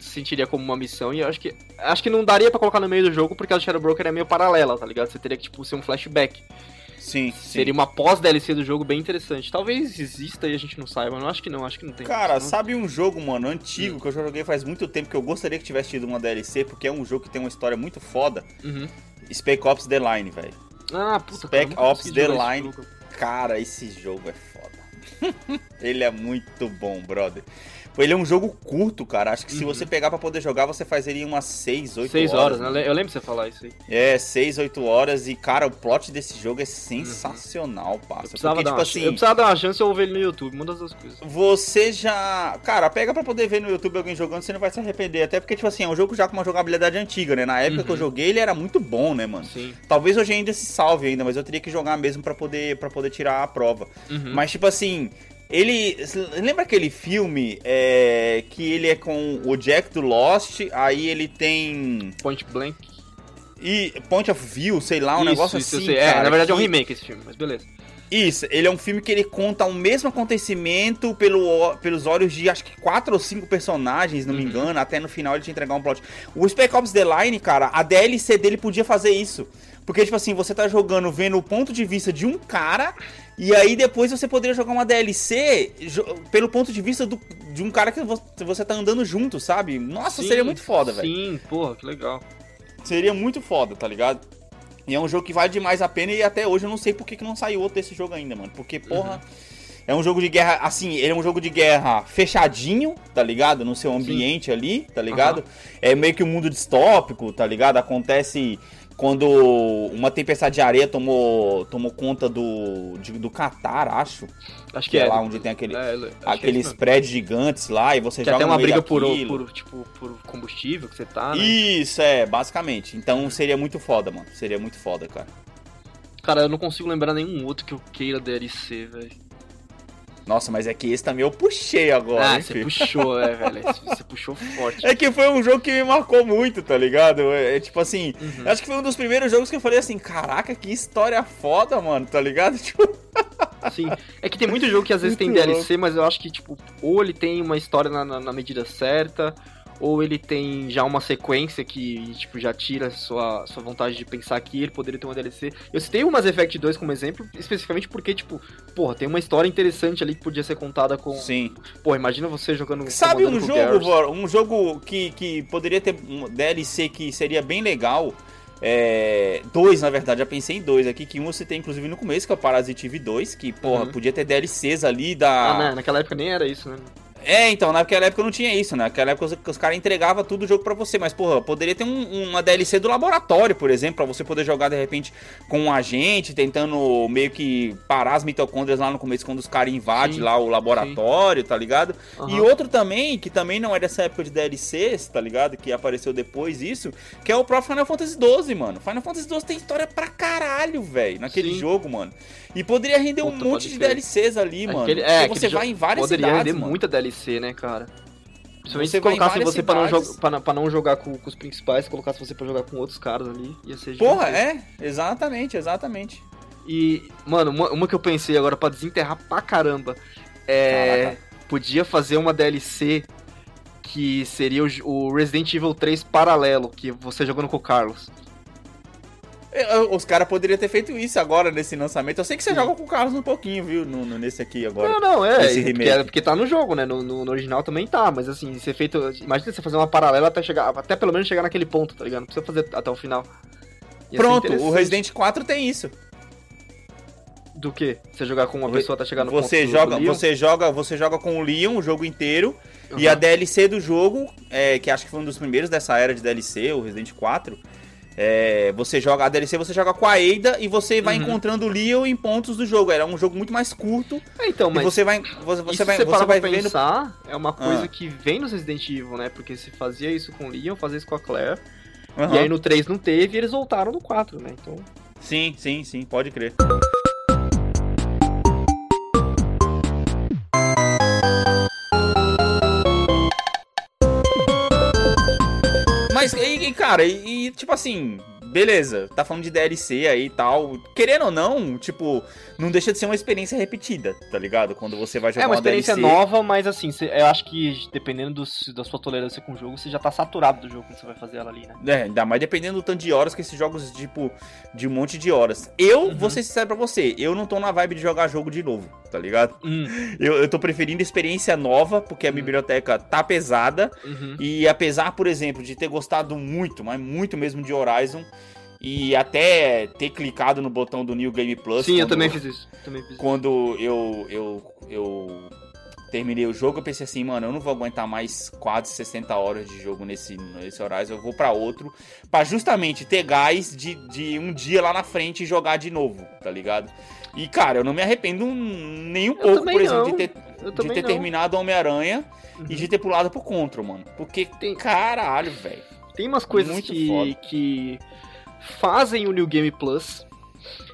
sentiria como uma missão e eu acho que acho que não daria pra colocar no meio do jogo porque a do Shadow Broker é meio paralela, tá ligado? Você teria que tipo ser um flashback. Sim, sim. Seria uma pós DLC do jogo bem interessante. Talvez exista e a gente não saiba, mas eu acho que não, acho que não tem. Cara, não. sabe um jogo, mano, antigo Hum. que eu já joguei faz muito tempo que eu gostaria que tivesse tido uma DLC, porque é um jogo que tem uma história muito foda? Uhum. Spec Ops The Line, velho. Ah, puta, Spec cara, Ops The esse Line. jogo. Cara, esse jogo é foda. Ele é muito bom, brother. Ele é um jogo curto, cara. Acho que se Uhum. você pegar pra poder jogar, você faz ele em umas 6, 8 Seis horas, horas. né? Eu lembro você falar isso aí. É, 6, 8 horas. E, cara, o plot desse jogo é sensacional, Eu parça. precisava, Porque, dar tipo uma, assim. eu precisava dar uma chance ou ver ele no YouTube, uma das duas coisas. Você já. Cara, pega pra poder ver no YouTube alguém jogando, você não vai se arrepender. Até porque, tipo assim, é um jogo já com uma jogabilidade antiga, né? Na época que eu Uhum. joguei, ele era muito bom, né, mano? Sim. Talvez hoje ainda se salve ainda, mas eu teria que jogar mesmo pra poder, pra poder tirar a prova. Uhum. Mas, tipo assim, ele. Lembra aquele filme é, que ele é com o Jack do Lost, aí ele tem. Point Blank. E Point of View, sei lá, um Isso, negócio isso eu assim. É, cara, na verdade é um que- remake esse filme, mas beleza. Isso, ele é um filme que ele conta o mesmo acontecimento pelo, pelos olhos de acho que quatro ou cinco personagens, não me Uhum. engano, até no final ele te entregar um plot. O Spec Ops The Line, cara, a DLC dele podia fazer isso. Porque, tipo assim, você tá jogando vendo o ponto de vista de um cara, e aí depois você poderia jogar uma DLC pelo ponto de vista do- de um cara que vo- você tá andando junto, sabe? Nossa, Sim, seria muito foda, velho. Sim, porra, que legal. Seria muito foda, tá ligado? E é um jogo que vale demais a pena e até hoje eu não sei por que, que não saiu outro desse jogo ainda, mano. Porque, porra, é um jogo de guerra, assim, ele é um jogo de guerra fechadinho, tá ligado? No seu ambiente ali, tá ligado? É meio que um mundo distópico, tá ligado? Acontece quando uma tempestade de areia tomou, tomou conta do, de- do Catar, acho. Acho Que é, lá do- onde tem aquele, é, que é isso aqueles prédios gigantes lá e você Tem joga até uma briga por, por, tipo, por combustível que você tá, né? Isso, é, basicamente. Então seria muito foda, mano. Seria muito foda, cara. Cara, eu não consigo lembrar nenhum outro que eu queira DLC, velho. Nossa, mas é que esse também eu puxei agora, Ah, hein, você filho? puxou, é, velho. Você puxou forte. É que foi um jogo que me marcou muito, tá ligado? É, é tipo assim, Uhum. acho que foi um dos primeiros jogos que eu falei assim, caraca, que história foda, mano, tá ligado? Tipo, Sim. É que tem muito jogo que às vezes tem Muito DLC, mas eu acho que, tipo, ou ele tem uma história na, na- na medida certa, ou ele tem já uma sequência que, tipo, já tira sua, sua vontade de pensar que ele poderia ter uma DLC. Eu citei o Mass Effect 2 como exemplo, especificamente porque, tipo, porra, tem uma história interessante ali que podia ser contada com. sim. Porra, imagina você jogando. Sabe um jogo. Vor, um jogo que, que poderia ter um DLC que seria bem legal? É, dois, na verdade, já pensei em dois aqui, que um você tem inclusive no começo, que é o Parasite Eve 2, que, porra, Uhum. podia ter DLCs ali da... Ah, né? Naquela época nem era isso, né? É, então, naquela época não tinha isso, né? Naquela época os, os caras entregavam tudo o jogo pra você, mas, porra, poderia ter um- uma DLC do laboratório, por exemplo, pra você poder jogar de repente com um agente, tentando meio que parar as mitocôndrias lá no começo, quando os caras invadem Sim, lá o laboratório, tá ligado? E Aham. outro também, que também não é dessa época de DLCs, tá ligado? Que apareceu depois isso, que é o próprio Final Fantasy XII, mano. Final Fantasy XII tem história pra caralho, velho, naquele Sim. jogo, mano. E poderia render um Puta, monte pode de crer. DLCs ali, mano. Aquele- Porque é, você aquele vai em várias Poderia cidades, render mano. muita DLC, né, cara? Principalmente Você se vai em colocasse você pra não, pra, pra não jogar com, com os principais, se colocasse você pra jogar com outros caras ali, ia ser Porra, é, exatamente, exatamente. E, mano, uma, uma que eu pensei agora pra desenterrar pra caramba é. Caraca. Podia fazer uma DLC que seria o, o Resident Evil 3 paralelo, que você jogando com o Carlos. É, Os caras poderiam ter feito isso agora nesse lançamento. Eu sei que você Sim. joga com o Carlos um pouquinho, viu? No, no- nesse aqui agora. Não, não, é. Esse porque, remake. porque tá no jogo, né? No, no- original também tá, mas assim, ser feito. Imagina você fazer uma paralela até chegar. Até pelo menos chegar naquele ponto, tá ligado? Não precisa fazer até o final. Ia Pronto, o. Resident 4 tem isso. Do que? Você jogar com uma pessoa até chegar no Você ponto joga, do Leon? você joga, você joga com o Leon o jogo inteiro e a. DLC do jogo, é, que acho que foi um dos primeiros dessa era de DLC, o Resident 4. É, você joga a DLC, você joga com a Ada e você vai Uhum. encontrando o Leon em pontos do jogo. Era um jogo muito mais curto É, então, mas você vai, você, você vai, você parar vai vendo pensar, é uma coisa Ah. que vem nos Resident Evil, né? Porque se fazia isso com o Leon, fazia isso com a Claire. Aham. E aí no 3 não teve e eles voltaram no 4, né? Então. Sim, sim, sim, pode crer. Cara, e, e, tipo assim, beleza, tá falando de DLC aí e tal. Querendo ou não, tipo, não deixa de ser uma experiência repetida, tá ligado? Quando você vai jogar É uma experiência DLC. nova, mas assim, eu acho que dependendo do, da sua tolerância com o jogo, você já tá saturado do jogo quando você vai fazer ela ali, né? É, ainda mais dependendo do tanto de horas que esses jogos, tipo, de um monte de horas. Eu, Uhum. vou ser sincero pra você, eu não tô na vibe de jogar jogo de novo, tá ligado? Hum, Eu, eu tô preferindo experiência nova, porque a Hum. biblioteca tá pesada. uhum. E apesar, por exemplo, de ter gostado muito, mas muito mesmo de Horizon, e até ter clicado no botão do New Game Plus. Sim, eu também fiz isso. Também fiz isso. Quando eu, eu, eu terminei o jogo, eu pensei assim, mano, eu não vou aguentar mais quase 60 horas de jogo nesse, nesse Horizon, eu vou pra outro, pra justamente ter gás de, de um dia lá na frente e jogar de novo, tá ligado? E, cara, eu não me arrependo nem um pouco, por exemplo, não. de ter, Eu de ter não. terminado Homem-Aranha Uhum. e de ter pulado pro Control, mano. Porque, Tem- caralho, velho. Tem umas coisas Muito que, foda. que fazem o New Game Plus,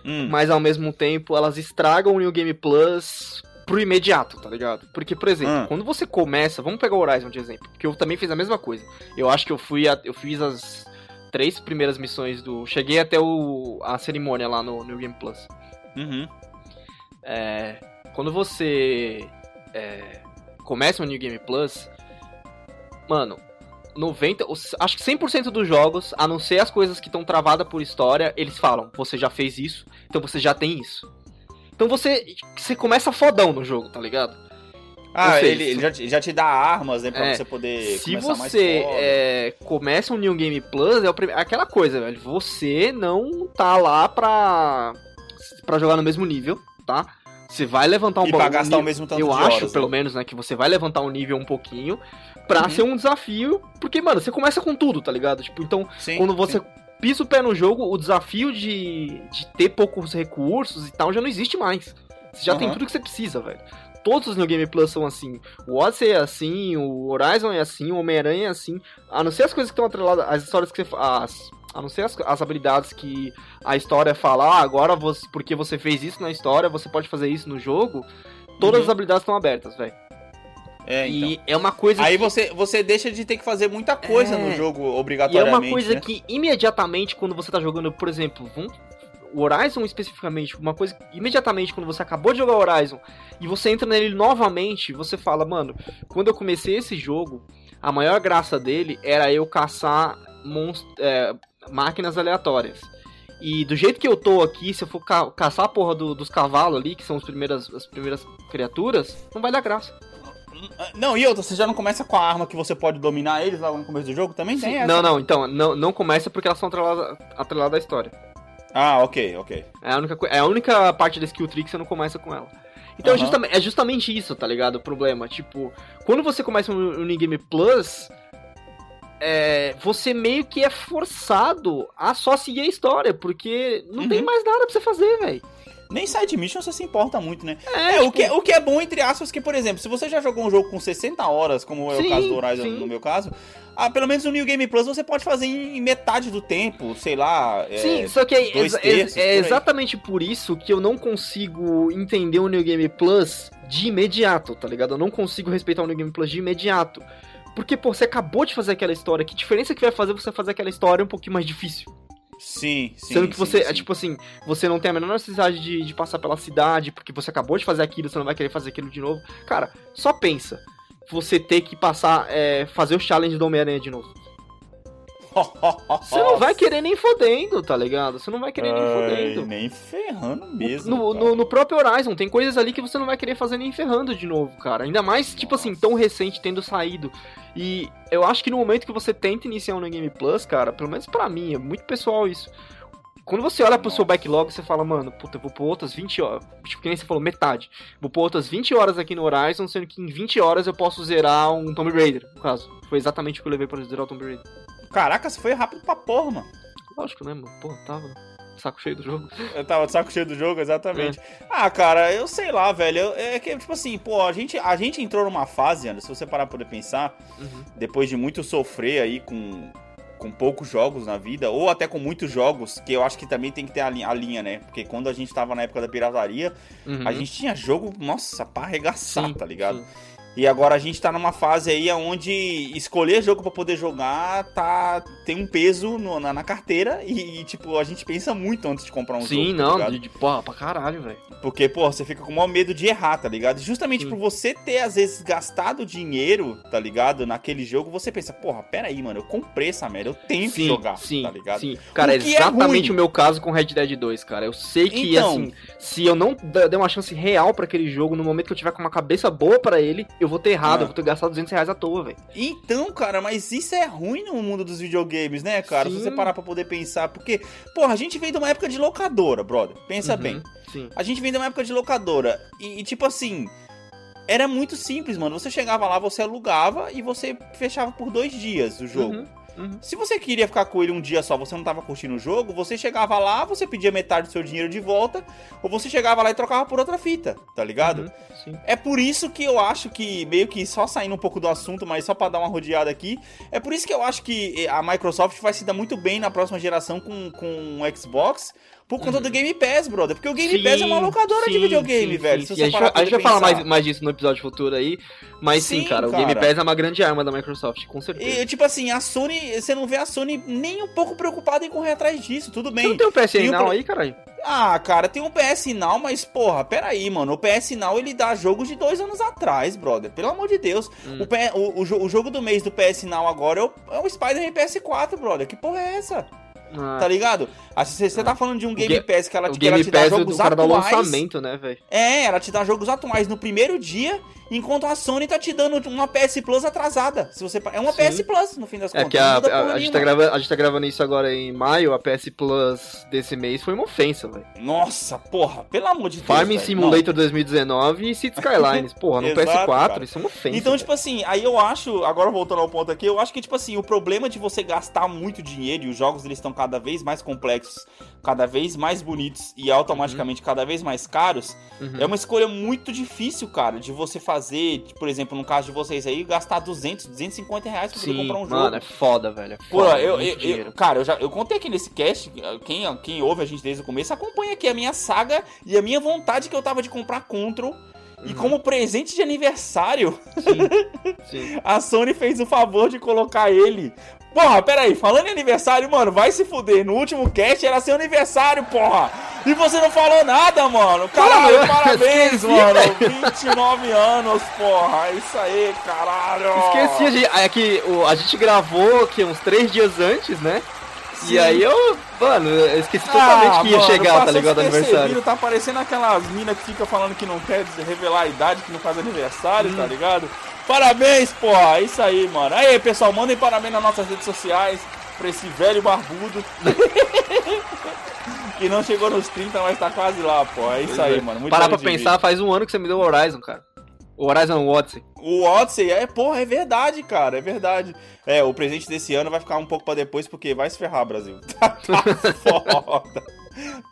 Hum, mas ao mesmo tempo elas estragam o New Game Plus pro imediato, tá ligado? Porque, por exemplo, Ah. quando você começa, vamos pegar o Horizon de exemplo, porque eu também fiz a mesma coisa. Eu acho que eu fui, a- eu fiz as três primeiras missões do. Cheguei até o, a cerimônia lá no New Game Plus. Uhum. É, quando você é, começa o New Game Plus, mano, 90, acho que 100% dos jogos, a não ser as coisas que estão travadas por história, eles falam, você já fez isso, então você já tem isso. Então você, você começa fodão no jogo, tá ligado? Ah, seja, ele, ele já, te- já te dá armas, né, pra É, você poder Se você é, começa um New Game Plus, é o prime- aquela coisa, velho. Você não tá lá pra, pra jogar no mesmo nível, tá? Você vai levantar um E pra pouco- gastar um o mesmo tanto Eu acho, horas, pelo né? menos, né, que você vai levantar o nível um pouquinho pra Uhum. ser um desafio. Porque, mano, você começa com tudo, tá ligado? Tipo, então, Sim, quando você sim. pisa o pé no jogo, o desafio de, de ter poucos recursos e tal já não existe mais. Você já tem Aham. tudo que você precisa, velho. Todos os New Game Plus são assim. O Odyssey é assim, o Horizon é assim, o Homem-Aranha é assim. A não ser as coisas que estão atreladas, as histórias que você fa- as A não ser as, as habilidades que a história fala, ah, agora você, porque você fez isso na história, você pode fazer isso no jogo. Todas Uhum. as habilidades estão abertas, velho. É, então. E é uma coisa Aí que... você, você deixa de ter que fazer muita coisa É. no jogo E é obrigatoriamente. uma coisa né? que imediatamente quando você tá jogando, por exemplo, vamos- o Horizon especificamente, uma coisa que imediatamente quando você acabou de jogar Horizon e você entra nele novamente, você fala, mano, quando eu comecei esse jogo, a maior graça dele era eu caçar monst- é, máquinas aleatórias. E do jeito que eu tô aqui, se eu for ca- caçar a porra do- dos cavalos ali, que são as primeiras, as primeiras criaturas, não vai dar graça. Não, e outra, você já não começa com a arma que você pode dominar eles logo no começo do jogo? Também tem essa. Não, não, então, não, não começa porque elas são atreladas, atreladas à história. Ah, ok, ok. É a única, é a única parte da skill tree que você não começa com ela. Então é, Aham. justamente, é justamente isso, tá ligado? O problema. Tipo, quando você começa um, um New Game Plus, é, você meio que é forçado a só seguir a história, porque não tem Uhum. mais nada pra você fazer, velho. Nem side mission você se importa muito, né? É, É, o, tipo, que, o que é bom, entre aspas, que, por exemplo, se você já jogou um jogo com 60 horas, como é Sim, o caso do Horizon, sim. no meu caso, ah, pelo menos no New Game Plus você pode fazer em metade do tempo, sei lá. é, Sim, só que é, dois exa- terços, é por aí. exatamente por isso que eu não consigo entender o New Game Plus de imediato, tá ligado? Eu não consigo respeitar o New Game Plus de imediato. Porque, pô, você acabou de fazer aquela história, que diferença que vai fazer você fazer aquela história um pouquinho mais difícil? Sim, sim. Sendo que sim, você, sim. é tipo assim, você não tem a menor necessidade de, de passar pela cidade, porque você acabou de fazer aquilo, você não vai querer fazer aquilo de novo. Cara, só pensa. Você ter que passar, é, fazer o challenge do Homem-Aranha de novo. Você não vai querer nem fodendo, tá ligado? Você não vai querer nem fodendo. nem ferrando mesmo. No, no, no próprio Horizon, tem coisas ali que você não vai querer fazer nem ferrando de novo, cara. Ainda mais, tipo assim, tão recente, tendo saído. E eu acho que no momento que você tenta iniciar um No Game Plus, cara, pelo menos pra mim, é muito pessoal isso. Quando você olha pro seu backlog, você fala, mano, puta, eu vou pôr outras 20 horas. Tipo, que nem você falou, metade. Vou pôr outras 20 horas aqui no Horizon, sendo que em 20 horas eu posso zerar um Tomb Raider, no caso. Foi exatamente o que eu levei pra zerar o Tomb Raider. Caraca, você foi rápido pra porra, mano. Lógico, né, mano? Pô, tava saco cheio do jogo. Eu tava de saco cheio do jogo, exatamente. É. Ah, cara, eu sei lá, velho. eu- É que, tipo assim, pô, a gente, a gente entrou numa fase, Anderson, se você parar pra poder pensar, Uhum. depois de muito sofrer aí com, com poucos jogos na vida, ou até com muitos jogos, que eu acho que também tem que ter a linha, a linha, né? Porque quando a gente tava na época da pirataria, Uhum. a gente tinha jogo, nossa, pra arregaçar, Sim, tá ligado? sim. E agora a gente tá numa fase aí onde escolher jogo pra poder jogar tá tem um peso no- na, na carteira e, e, tipo, a gente pensa muito antes de comprar um Sim, jogo. tá não, ligado? de, de porra, pra caralho, velho. Porque, pô, você fica com o maior medo de errar, tá ligado? Justamente Sim. por você ter, às vezes, gastado dinheiro, tá ligado? Naquele jogo, você pensa, porra, peraí, mano, eu comprei essa merda, eu tenho que Sim, jogar, sim, tá ligado? sim. Cara, é que é exatamente ruim. o meu caso com Red Dead 2, cara. Eu sei que, Então. assim, se eu não der uma chance real pra aquele jogo, no momento que eu tiver com uma cabeça boa pra ele, eu vou ter errado, Ah. eu vou ter gastado 200 reais à toa, velho. Então, cara, mas isso é ruim no mundo dos videogames, né, cara? Se Sim. você parar pra poder pensar, porque, porra, a gente veio de uma época de locadora, brother. Pensa Uhum, bem. Sim. A gente vem de uma época de locadora. E, e, tipo assim. Era muito simples, mano. Você chegava lá, você alugava e você fechava por dois dias o jogo. Uhum, uhum. Se você queria ficar com ele um dia só, você não tava curtindo o jogo, você chegava lá, você pedia metade do seu dinheiro de volta, ou você chegava lá e trocava por outra fita, tá ligado? Uhum, sim. É por isso que eu acho que, meio que só saindo um pouco do assunto, mas só pra dar uma rodeada aqui, é por isso que eu acho que a Microsoft vai se dar muito bem na próxima geração com, com o Xbox, por conta Uhum. do Game Pass, brother. Porque o Game Sim, Pass é uma locadora de sim, videogame, sim, velho. A gente, vai- a gente vai falar mais, mais disso no episódio futuro aí. Mas sim, Sim, cara, o cara. Game Pass é uma grande arma da Microsoft, com certeza. E, tipo assim, a Sony, você não vê a Sony nem um pouco preocupada em correr atrás disso, tudo bem. Você não tem um PSN não pro... aí, caralho? Ah, cara, tem um PS Now, mas porra, peraí, mano. O PS Now ele dá jogos de dois anos atrás, brother. Pelo amor de Deus. Hum. O, o, o, o, jogo do mês do PS Now agora é o, é o Spider-Man PS4, brother. Que porra é essa? Ah. Tá ligado? Você ah, tá falando de um Game Pass que ela, que ela te dá jogos atuais. lançamento, né, velho? É, ela te dá jogos atuais no primeiro dia, enquanto a Sony tá te dando uma PS Plus atrasada. Se você É uma Sim. PS Plus, no fim das é contas. Que a, a, a, gente tá gravando, a gente tá gravando isso agora em maio, a PS Plus desse mês foi uma ofensa, velho. Nossa, porra, pelo amor de Deus. Farming Simulator não. 2019 e City Skylines. porra, no Exato, PS4, cara. isso é uma ofensa. Então, véio. tipo assim, aí eu acho, agora voltando ao ponto aqui, eu acho que, tipo assim, o problema de você gastar muito dinheiro e os jogos eles estão cada vez mais complexos, cada vez mais bonitos e automaticamente uhum. cada vez mais caros, uhum. é uma escolha muito difícil, cara, de você fazer, por exemplo, no caso de vocês aí, gastar 200, 250 reais pra Sim, poder comprar um jogo. Mano, é foda, velho. É foda, Pô, eu, eu, eu, cara, eu, já, eu contei aqui nesse cast, quem, quem ouve a gente desde o começo, acompanha aqui a minha saga e a minha vontade que eu tava de comprar Control. E como presente de aniversário, sim, sim. a Sony fez o favor de colocar ele Porra, pera aí, falando em aniversário, mano, vai se fuder. No último cast era seu aniversário, porra. E você não falou nada, mano. Caralho, parabéns, mano. 29 anos, porra. É isso aí, caralho. Esqueci, é que a gente gravou aqui uns três dias antes, né? Sim. E aí eu, mano, eu esqueci totalmente ah, que ia mano, chegar, tá ligado? Aniversário. Tá parecendo aquelas minas que fica falando que não quer revelar a idade, que não faz aniversário, tá hum. tá ligado? Parabéns, porra. É isso aí, mano. Aí, pessoal, mandem parabéns nas nossas redes sociais pra esse velho barbudo. que não chegou nos 30, mas tá quase lá, pô. É isso aí, é. mano. Muito Parar pra pensar, faz um ano que você me deu o Horizon, cara. O Horizon Odyssey. O Odyssey, é, porra, é verdade, cara, é verdade. É, o presente desse ano vai ficar um pouco pra depois, porque vai se ferrar, Brasil. Tá, tá foda.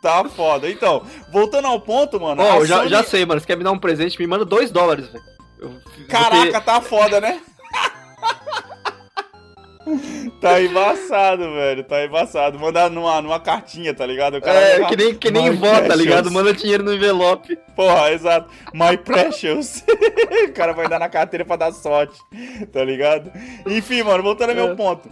Tá foda. Então, voltando ao ponto, mano. Oh, já, Sony... já sei, mano. Você quer me dar um presente? Me manda 2 dólares, velho. Caraca, ter... tá foda, né? tá embaçado, velho. Tá embaçado. Mandar numa, numa cartinha, tá ligado? é, que nem, que nem vota, tá ligado? Manda dinheiro no envelope. Porra, exato. My precious. o cara vai dar na carteira pra dar sorte, tá ligado? Enfim, mano, voltando ao é. meu ponto.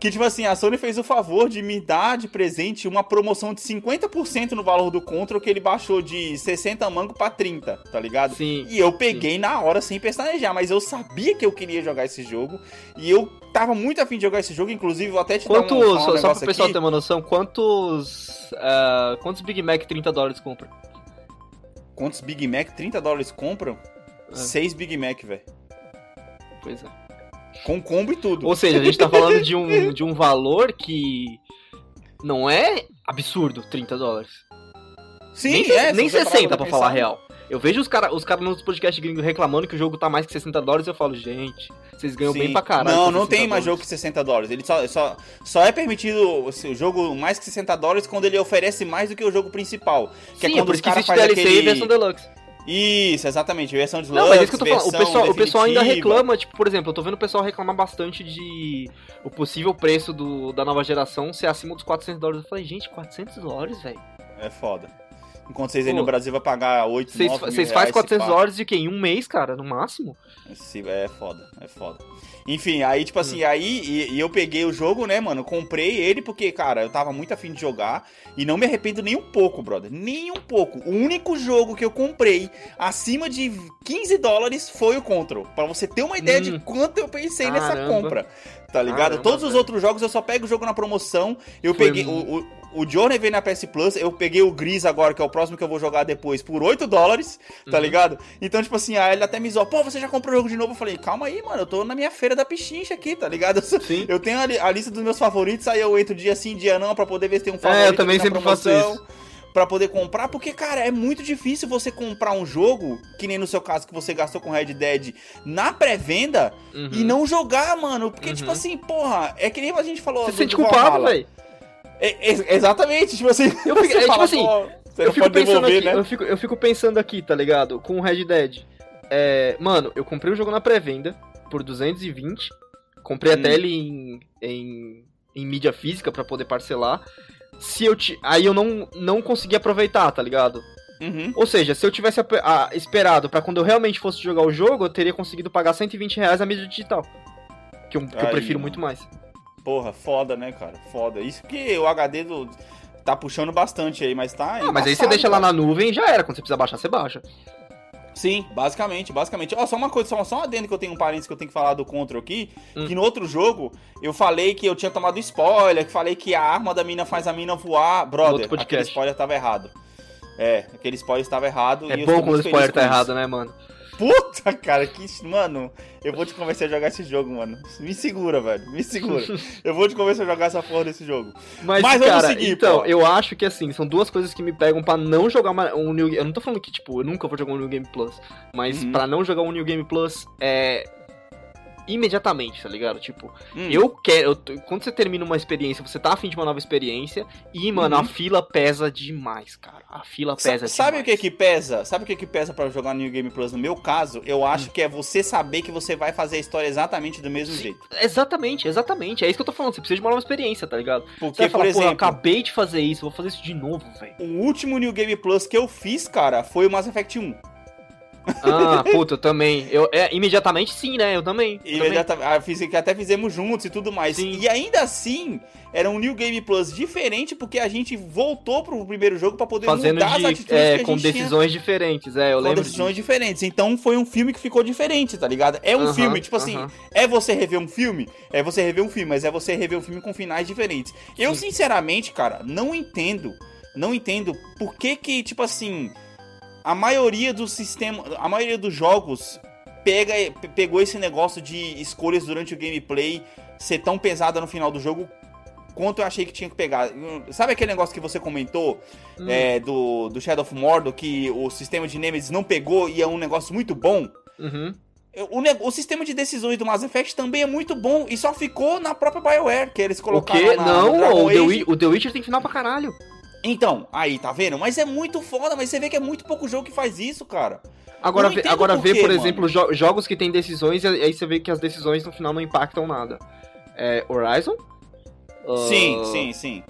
Que, tipo assim, a Sony fez o favor de me dar de presente uma promoção de 50% no valor do Control, que ele baixou de 60 mango pra 30, tá ligado? Sim. E eu peguei sim. na hora sem pestanejar, mas eu sabia que eu queria jogar esse jogo. E eu tava muito afim de jogar esse jogo, inclusive vou até te quantos, dar um, um Só, só pro pessoal ter uma noção, quantos. Uh, quantos Big Mac 30 dólares compra? Quantos Big Mac 30 dólares compram? É. 6 Big Mac, velho. Pois é. Com combo e tudo. Ou seja, a gente tá falando de um, de um valor que não é absurdo, 30 dólares. Sim, nem, é. Nem 60 pra falar a real. Eu vejo os caras os cara nos podcasts gringos reclamando que o jogo tá mais que 60 dólares e eu falo, gente, vocês ganham Sim. bem pra caralho. Não, não tem mais jogo que 60 dólares. Ele só, só, só é permitido o jogo mais que 60 dólares quando ele oferece mais do que o jogo principal. Que Sim, é quando é por isso que existe DLC aquele... e versão deluxe. Isso, exatamente, versão de Não, mas é isso que eu tô falando. O pessoal, o pessoal ainda reclama, tipo, por exemplo, eu tô vendo o pessoal reclamar bastante de o possível preço do, da nova geração ser acima dos 400 dólares. Eu falei, gente, 400 dólares, velho. É foda. Enquanto vocês aí no Brasil vai pagar 8, cês, 9 Vocês fazem 400 dólares de quê? Em um mês, cara, no máximo? É foda, é foda. Enfim, aí, tipo assim, hum. aí e, e, eu peguei o jogo, né, mano? Comprei ele porque, cara, eu tava muito afim de jogar. E não me arrependo nem um pouco, brother. Nem um pouco. O único jogo que eu comprei acima de 15 dólares foi o Control. Pra você ter uma ideia hum. de quanto eu pensei Caramba. nessa compra. Tá ligado? Caramba, Todos os outros jogos eu só pego o jogo na promoção. Eu foi peguei. O, o, o Journey veio na PS Plus, eu peguei o Gris agora, que é o próximo que eu vou jogar depois, por 8 dólares, tá uhum. ligado? Então, tipo assim, aí ele até me zoou, pô, você já comprou o jogo de novo? Eu falei, calma aí, mano, eu tô na minha feira da pichincha aqui, tá ligado? Sim. Eu tenho a, a, lista dos meus favoritos, aí eu entro dia sim, dia não, pra poder ver se tem um favorito. É, eu também sempre promoção. faço isso para poder comprar, porque, cara, é muito difícil você comprar um jogo, que nem no seu caso que você gastou com Red Dead, na pré-venda uhum. e não jogar, mano. Porque, tipo uhum. tipo assim, porra, é que nem a gente falou. Você se sente culpado, velho. É, é, exatamente, tipo assim. Eu fico, é, tipo assim, eu fico pensando aqui, né? eu, fico, eu fico pensando aqui, tá ligado? Com o Red Dead. É, mano, eu comprei o jogo na pré-venda por 220. Comprei hum. até ele em, em, em mídia física para poder parcelar. Se eu t... Aí eu não, não consegui aproveitar, tá ligado? Uhum. Ou seja, se eu tivesse a, a, esperado para quando eu realmente fosse jogar o jogo, eu teria conseguido pagar 120 reais a mídia digital. Que eu, que eu prefiro muito mais. Porra, foda, né, cara? Foda. Isso que o HD do, tá puxando bastante aí, mas tá. Ah, mas aí você deixa cara. lá na nuvem e já era. Quando você precisar baixar, você baixa. Sim, basicamente, basicamente. Ó, só uma coisa, só, só um adendo que eu tenho um parênteses que eu tenho que falar do Control aqui, hum. que no outro jogo eu falei que eu tinha tomado spoiler, que falei que a arma da mina faz a mina voar. Brother, aquele spoiler tava errado. É, aquele spoiler estava errado. É bom quando o spoiler tá errado, né, mano? Puta, cara, que. Mano, eu vou te convencer a jogar esse jogo, mano. Me segura, velho. Me segura. eu vou te convencer a jogar essa porra desse jogo. Mas, Mas cara, seguir, então, pô. eu acho que assim, são duas coisas que me pegam pra não jogar um New Eu não tô falando que, tipo, eu nunca vou jogar um New Game Plus. Mas uhum. pra não jogar um New Game Plus é imediatamente, tá ligado? Tipo, hum. eu quero. Eu, quando você termina uma experiência, você tá afim de uma nova experiência. E, mano, uhum. a fila pesa demais, cara. A fila pesa Sa Sabe o que que pesa? Sabe o que que pesa para jogar New Game Plus? No meu caso, eu acho hum. que é você saber que você vai fazer a história exatamente do mesmo Sim, jeito. Exatamente, exatamente. É isso que eu tô falando. Você precisa de uma nova experiência, tá ligado? Porque, por exemplo. eu acabei de fazer isso, vou fazer isso de novo, velho. O último New Game Plus que eu fiz, cara, foi o Mass Effect 1. Ah, puta, eu também. Eu, é, imediatamente sim, né? Eu também. Imediatamente. Ah, fiz, que até fizemos juntos e tudo mais. Sim. E ainda assim, era um New Game Plus diferente, porque a gente voltou pro primeiro jogo para poder Fazendo mudar de, as atitudes é, com decisões tinha... diferentes, é, eu com lembro. Com decisões disso. diferentes. Então foi um filme que ficou diferente, tá ligado? É um uh -huh, filme, tipo uh -huh. assim, é você rever um filme? É você rever um filme, mas é você rever um filme com finais diferentes. Eu, sim. sinceramente, cara, não entendo. Não entendo por que que, tipo assim a maioria do sistema, a maioria dos jogos pega, pegou esse negócio de escolhas durante o gameplay ser tão pesada no final do jogo quanto eu achei que tinha que pegar. Sabe aquele negócio que você comentou hum. é, do, do Shadow of Mordor, que o sistema de Nemesis não pegou e é um negócio muito bom? Uhum. O, o, sistema de decisões do Mass Effect também é muito bom e só ficou na própria BioWare, que eles colocaram o quê? Na, não, o The, o The Witcher tem final pra caralho. Então, aí, tá vendo? Mas é muito foda, mas você vê que é muito pouco jogo que faz isso, cara. Agora, vê, agora por vê, por exemplo, jo jogos que tem decisões e aí você vê que as decisões no final não impactam nada. É Horizon? Sim, uh... sim, sim.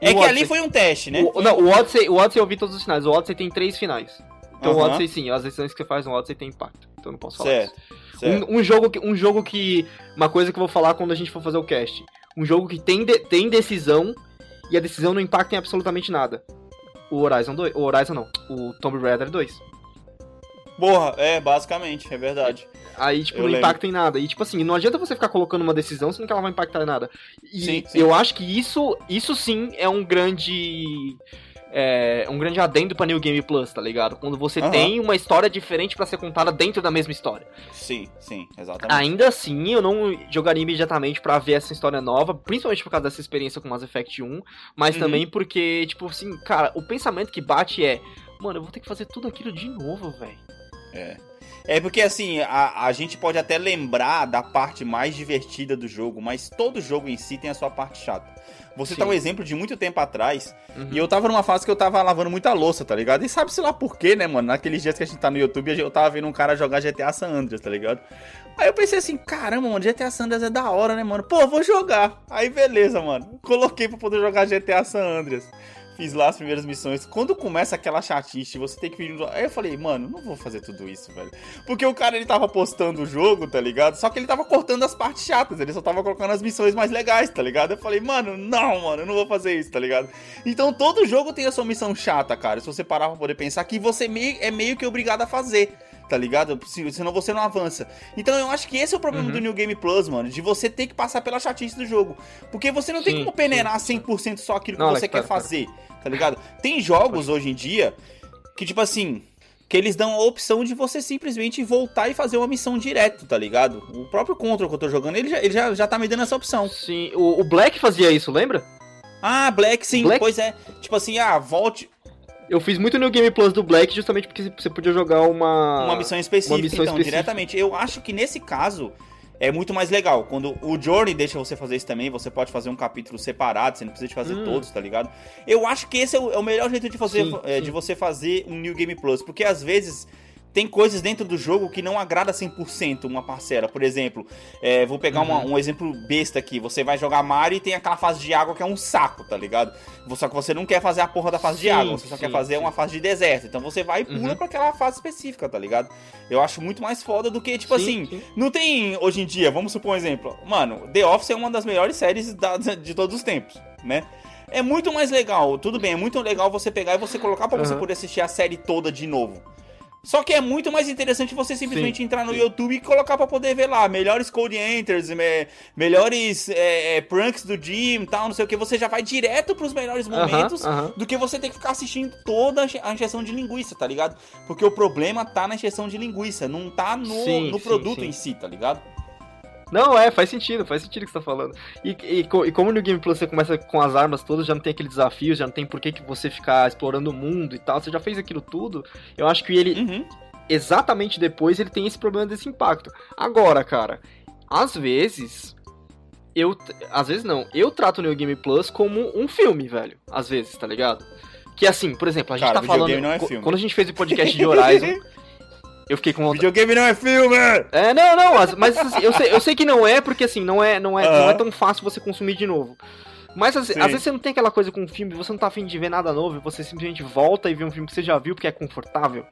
É que ali foi um teste, né? O, não, o Odyssey, o Odyssey eu vi todos os finais. O Odyssey tem três finais. Então o Odyssey sim, as decisões que você faz no Odyssey tem impacto. Então não posso falar certo, isso. Certo. Um, um, jogo que, um jogo que. Uma coisa que eu vou falar quando a gente for fazer o cast. Um jogo que tem, de, tem decisão e a decisão não impacta em absolutamente nada. O Horizon 2. O Horizon não, o Tomb Raider 2. Porra, é, basicamente, é verdade. Aí, tipo, eu não lembro. impacta em nada. E, tipo assim, não adianta você ficar colocando uma decisão sendo que ela vai impactar em nada. E sim, sim. eu acho que isso, isso sim é um grande é, um grande adendo pra New Game Plus, tá ligado? Quando você uhum. tem uma história diferente para ser contada dentro da mesma história. Sim, sim, exatamente. Ainda assim, eu não jogaria imediatamente para ver essa história nova, principalmente por causa dessa experiência com Mass Effect 1, mas uhum. também porque, tipo assim, cara, o pensamento que bate é, mano, eu vou ter que fazer tudo aquilo de novo, velho. É. É porque assim, a, a gente pode até lembrar da parte mais divertida do jogo, mas todo jogo em si tem a sua parte chata. Você tá um exemplo de muito tempo atrás. Uhum. E eu tava numa fase que eu tava lavando muita louça, tá ligado? E sabe-se lá por quê, né, mano? Naqueles dias que a gente tá no YouTube, eu tava vendo um cara jogar GTA San Andreas, tá ligado? Aí eu pensei assim, caramba, mano, GTA San Andreas é da hora, né, mano? Pô, vou jogar. Aí beleza, mano. Coloquei pra poder jogar GTA San Andreas fiz lá as primeiras missões. Quando começa aquela chatice, você tem que pedir. Aí eu falei, mano, não vou fazer tudo isso, velho. Porque o cara ele tava postando o jogo, tá ligado? Só que ele tava cortando as partes chatas, ele só tava colocando as missões mais legais, tá ligado? Eu falei, mano, não, mano, eu não vou fazer isso, tá ligado? Então todo jogo tem a sua missão chata, cara. Se você parar pra poder pensar que você é meio que obrigado a fazer tá ligado? Senão você não avança. Então eu acho que esse é o problema uhum. do New Game Plus, mano, de você ter que passar pela chatice do jogo. Porque você não sim, tem como peneirar sim. 100% só aquilo que não, você quer fazer tá ligado? Tem jogos hoje em dia que, tipo assim, que eles dão a opção de você simplesmente voltar e fazer uma missão direto, tá ligado? O próprio Control que eu tô jogando, ele já, ele já, já tá me dando essa opção. Sim, o, o Black fazia isso, lembra? Ah, Black sim, Black? pois é. Tipo assim, ah, volte. Eu fiz muito no Game Plus do Black justamente porque você podia jogar uma. Uma missão específica, uma missão então, específica. diretamente. Eu acho que nesse caso, é muito mais legal. Quando o Journey deixa você fazer isso também, você pode fazer um capítulo separado, você não precisa de fazer hum. todos, tá ligado? Eu acho que esse é o, é o melhor jeito de fazer sim, é, sim. de você fazer um New Game Plus, porque às vezes tem coisas dentro do jogo que não agrada 100% uma parcela. Por exemplo, é, vou pegar uma, Uhum. um exemplo besta aqui. Você vai jogar Mario e tem aquela fase de água que é um saco, tá ligado? Só que você não quer fazer a porra da fase de Sim, água, você só sim, quer fazer sim. uma fase de deserto. Então você vai e pula Uhum. pra aquela fase específica, tá ligado? Eu acho muito mais foda do que, tipo Sim, assim, sim. não tem hoje em dia, vamos supor um exemplo. Mano, The Office é uma das melhores séries da- de todos os tempos, né? É muito mais legal, tudo bem, é muito legal você pegar e você colocar pra você Aham. poder assistir a série toda de novo. Só que é muito mais interessante você simplesmente Sim, entrar no sim. YouTube e colocar pra poder ver lá melhores code enters, me- melhores é, é, pranks do Jim e tal, não sei o que. Você já vai direto pros melhores momentos Aham, aham. do que você ter que ficar assistindo toda a inje- a injeção de linguiça, tá ligado? Porque o problema tá na injeção de linguiça, não tá no, Sim, no produto em si, tá ligado? Não, é, faz sentido, faz sentido o que você tá falando. E, e, e como no Game Plus você começa com as armas todas, já não tem aquele desafio, já não tem por que, você ficar explorando o mundo e tal, você já fez aquilo tudo. Eu acho que ele, Uhum. exatamente depois, ele tem esse problema desse impacto. Agora, cara, às vezes. Eu. Às vezes não. Eu trato o New Game Plus como um filme, velho. Às vezes, tá ligado? Que assim, por exemplo, a gente Cara, tá falando. é. Quando a gente fez o podcast de Horizon, eu fiquei com vontade. Videogame não é filme! É, não, não, mas, assim, eu, sei, eu sei que não é, porque assim, não é, não é, não é tão fácil você consumir de novo. Mas às, Sim. às vezes você não tem aquela coisa com um filme, você não tá afim de ver nada novo, você simplesmente volta e vê um filme que você já viu porque é confortável.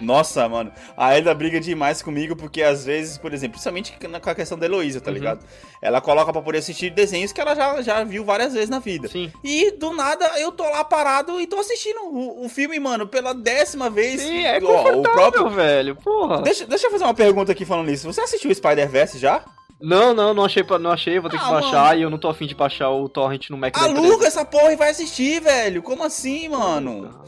Nossa, mano, a Elda briga demais comigo porque às vezes, por exemplo, principalmente com a questão da Heloísa, tá Uhum. ligado? Ela coloca pra poder assistir desenhos que ela já, já viu várias vezes na vida. Sim. E do nada eu tô lá parado e tô assistindo o, o filme, mano, pela décima vez. Sim, é Ó, confortável, o próprio. velho, porra. Deixa, deixa eu fazer uma pergunta aqui falando nisso. Você assistiu o Spider-Verse já? Não, não, não achei, não achei, vou ter que Ah, baixar mano. e eu não tô afim de baixar o torrent no Mac Aluga essa porra e vai assistir, velho. Como assim, mano?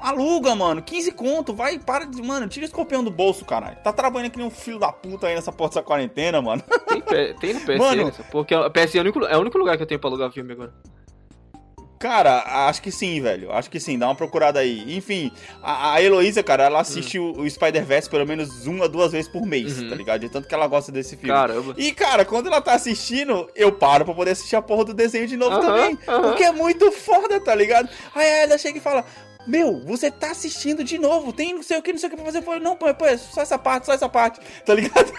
Aluga, mano. 15 conto. Vai, para de. Mano, tira esse escorpião do bolso, caralho. Tá trabalhando que nem um filho da puta aí nessa porta dessa quarentena, mano. Tem, tem no PSN, Mano. essa porra, que é- o PSN é o, único, é o único lugar que eu tenho pra alugar filme agora. Cara, acho que sim, velho. Acho que sim. Dá uma procurada aí. Enfim, a, a Heloísa, cara, ela assiste o, o Spider-Verse pelo menos uma, duas vezes por mês, Uhum. tá ligado? De tanto que ela gosta desse filme. Caramba. E, cara, quando ela tá assistindo, eu paro pra poder assistir a porra do desenho de novo Aham, também. Porque é muito foda, tá ligado? Aí ela chega e fala. Meu, você tá assistindo de novo, tem não sei o que, não sei o que pra fazer. Eu falei, não, pô, pô, é só essa parte, só essa parte, tá ligado?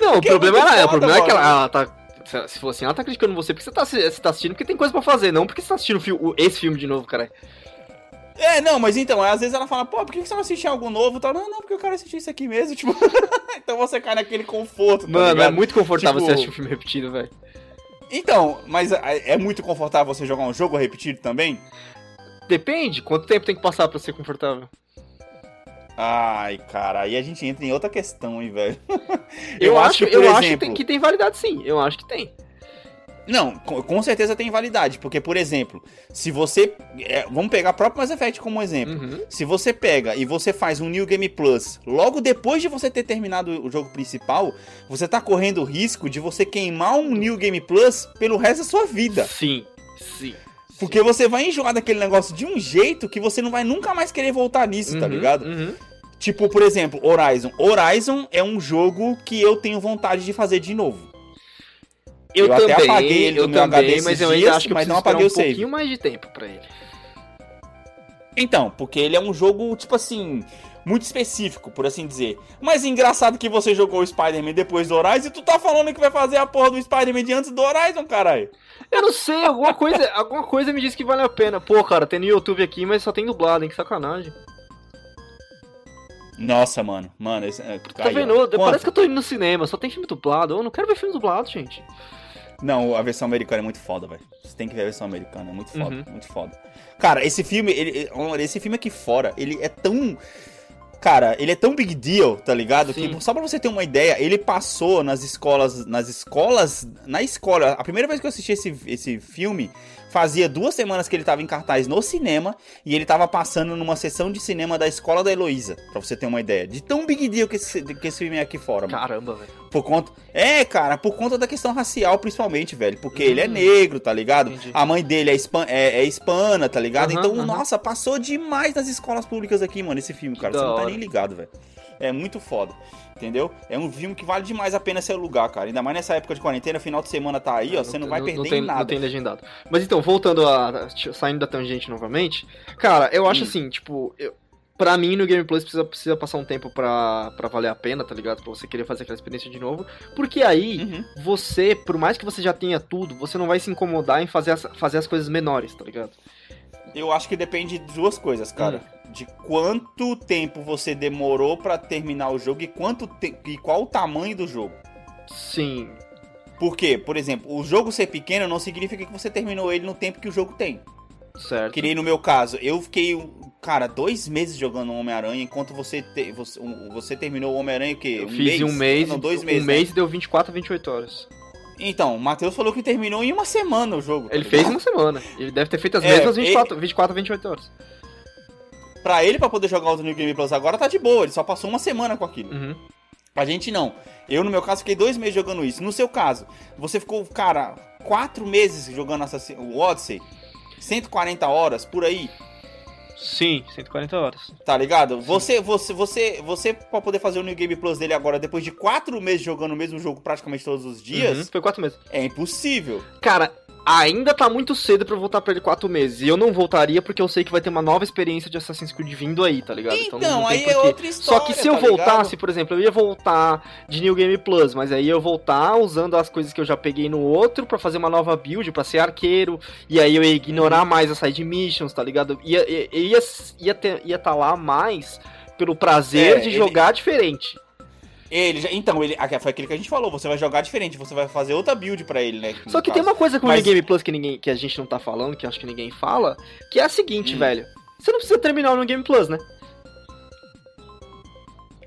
Não, o é problema, é, o foda, problema é que ela, mano. ela tá. Se for assim, ela tá criticando você porque você tá, você tá assistindo porque tem coisa pra fazer, não porque você tá assistindo o o- esse filme de novo, cara. É, não, mas então, às vezes ela fala, pô, por que você não assiste algo novo tal? Não, não, porque eu quero assistir isso aqui mesmo, tipo. então você cai naquele conforto, tá Mano, é ligado? muito confortável Tipo- você assistir um filme repetido, velho. Então, mas é é muito confortável você jogar um jogo repetido também? Depende, quanto tempo tem que passar pra ser confortável? Ai, cara, aí a gente entra em outra questão, hein, velho. Eu, acho, que, eu por acho que exemplo- tem, que tem validade sim, eu acho que tem. Não, com, com certeza tem validade, porque, por exemplo, se você. é, vamos pegar o próprio Mass Effect como exemplo. Uhum. Se você pega e você faz um New Game Plus logo depois de você ter terminado o jogo principal, você tá correndo o risco de você queimar um New Game Plus pelo resto da sua vida. Sim, sim. Porque você vai enjoar daquele negócio de um jeito que você não vai nunca mais querer voltar nisso, tá Uhum, ligado? uhum. Tipo, por exemplo, Horizon. Horizon é um jogo que eu tenho vontade de fazer de novo. Eu, Eu até também, apaguei ele do meu também, HD mas eu ainda dias, acho que mas não apaguei um o save. pouquinho mais de tempo pra ele. Então, porque ele é um jogo, tipo assim, muito específico, por assim dizer. Mas engraçado que você jogou o Spider-Man depois do Horizon e tu tá falando que vai fazer a porra do Spider-Man de antes do Horizon, caralho. Eu não sei, alguma coisa, alguma coisa me diz que vale a pena. Pô, cara, tem no YouTube aqui, mas só tem dublado, hein? Que sacanagem. Nossa, mano. Mano, esse, é, Tá vendo? Quanto? Parece que eu tô indo no cinema, só tem filme dublado. Eu não quero ver filme dublado, gente. Não, a versão americana é muito foda, velho. Você tem que ver a versão americana, é muito foda, Uhum. muito foda. Cara, esse filme, ele- esse filme aqui fora, ele é tão. Cara, ele é tão big deal, tá ligado? Sim. Que só pra você ter uma ideia, ele passou nas escolas, nas escolas, na escola. A primeira vez que eu assisti esse, esse filme, fazia duas semanas que ele tava em cartaz no cinema e ele tava passando numa sessão de cinema da escola da Heloísa, pra você ter uma ideia. De tão big deal que esse, que esse filme é aqui fora, mano. Caramba, velho. Por conta. É, cara, por conta da questão racial, principalmente, velho. Porque ele é Hum. negro, tá ligado? Entendi. A mãe dele é, hispan... é, é hispana, tá ligado? Aham, então, aham. nossa, passou demais nas escolas públicas aqui, mano, esse filme, cara. da Você não tá hora. nem ligado, velho. É muito foda. Entendeu? É um filme que vale demais a pena ser lugar, cara. Ainda mais nessa época de quarentena, final de semana tá aí, ó. Você não, vai perder tem, em nada. Não tem legendado. Mas então, voltando a. Saindo da tangente novamente. Cara, eu acho Hum. assim, tipo. Eu, Pra mim, no Game Plus precisa, precisa passar um tempo pra, pra valer a pena, tá ligado? Pra você querer fazer aquela experiência de novo. Porque aí, Uhum. você, por mais que você já tenha tudo, você não vai se incomodar em fazer as, fazer as coisas menores, tá ligado? Eu acho que depende de duas coisas, cara. De quanto tempo você demorou pra terminar o jogo e quanto te... e qual o tamanho do jogo. Sim. Por quê? Por exemplo, o jogo ser pequeno não significa que você terminou ele no tempo que o jogo tem. Certo. Que nem no meu caso, eu fiquei, cara, dois meses jogando Homem-Aranha, enquanto você, te- você, um- você terminou o Homem-Aranha o quê? Eu fiz em um mês, Não, dois um meses. né? mês e deu 24 a 28 horas. Então, o Matheus falou que terminou em uma semana o jogo. tá Ele ligado? fez em uma semana. Ele deve ter feito as É, mesmas 24, 24 a 28 horas. Pra ele, pra poder jogar o New Game Plus agora, tá de boa. Ele só passou uma semana com aquilo. Uhum. A gente não. Eu, no meu caso, fiquei dois meses jogando isso. No seu caso, você ficou, cara, quatro meses jogando Assassin... o Odyssey? 140 horas, por aí, Sim, 140 horas. tá ligado? Você, você, você, você, pra poder fazer o New Game Plus dele agora, depois de quatro meses jogando o mesmo jogo praticamente todos os dias, Uhum, Foi 4 meses. é impossível. Cara, ainda tá muito cedo pra eu voltar pra ele 4 meses. E eu não voltaria porque eu sei que vai ter uma nova experiência de Assassin's Creed vindo aí, tá ligado? Então, não tem aí é outra história, Só que se eu tá ligado? voltasse, por exemplo, eu ia voltar de New Game Plus, mas aí eu ia voltar usando as coisas que eu já peguei no outro pra fazer uma nova build, pra ser arqueiro, e aí eu ia ignorar mais as side missions, tá ligado? Ia ia ia, ia, ter, ia tá lá mais pelo prazer É, de ele- jogar diferente. Ele já- então, ele, foi aquilo que a gente falou, você vai jogar diferente, você vai fazer outra build pra ele, né? Só que caso. tem uma coisa com o Mas- New Game Plus que, ninguém, que a gente não tá falando, que acho que ninguém fala, que é a seguinte, Hum. velho. Você não precisa terminar o New Game Plus, né?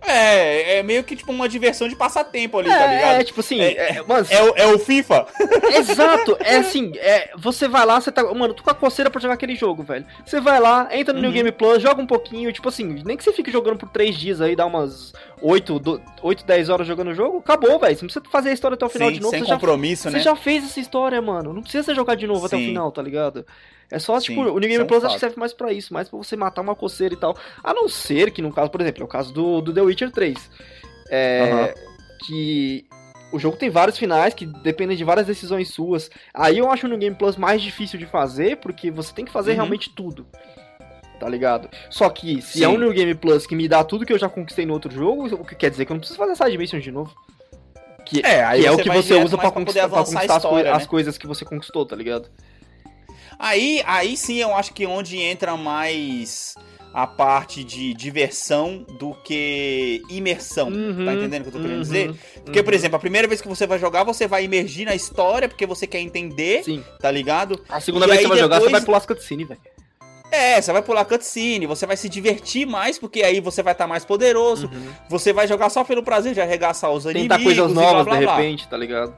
É, é meio que tipo uma diversão de passatempo ali, tá É, ligado? é, tipo assim, É- é, mano, É, o, é o FIFA? Exato, é assim, é, você vai lá, você tá. Mano, tô com a coceira pra jogar aquele jogo, velho. Você vai lá, entra no New Uhum. Game Plus, joga um pouquinho, tipo assim, nem que você fique jogando por 3 dias aí, dá umas 8, do, 8 10 horas jogando o jogo, acabou, velho. Você não precisa fazer a história até o final Sim, de novo, sem você já, compromisso, você né? já fez essa história, mano. Não precisa você jogar de novo até o Sim. final, tá ligado? É só, Sim, tipo, o New Game é Plus acho que serve mais pra isso, mais pra você matar uma coceira e tal. A não ser que, no caso, por exemplo, é o caso do, do The Witcher 3. É. Que o jogo tem vários finais que dependem de várias decisões suas. Aí eu acho o New Game Plus mais difícil de fazer, porque você tem que fazer Uhum. realmente tudo. Tá ligado? Só que se Sim. é um New Game Plus que me dá tudo que eu já conquistei no outro jogo, o que quer dizer que eu não preciso fazer side missions de novo. Que É, aí que é o que você usa pra poder conquistar, pra conquistar as, história, as né? coisas que você conquistou, tá ligado? Aí, aí sim eu acho que onde entra mais a parte de diversão do que imersão. Uhum, tá entendendo o que eu tô querendo uhum, dizer? Porque, por uhum. exemplo, a primeira vez que você vai jogar, você vai imergir na história, porque você quer entender, Sim. tá ligado? A segunda E vez que você vai jogar, você depois- vai pular as cutscenes, velho. É, você vai pular cutscene, você vai se divertir mais, porque aí você vai estar mais poderoso. Você vai jogar só pelo prazer de arregaçar os Tentar inimigos coisas e blá, novas blá, de blá. repente, tá ligado?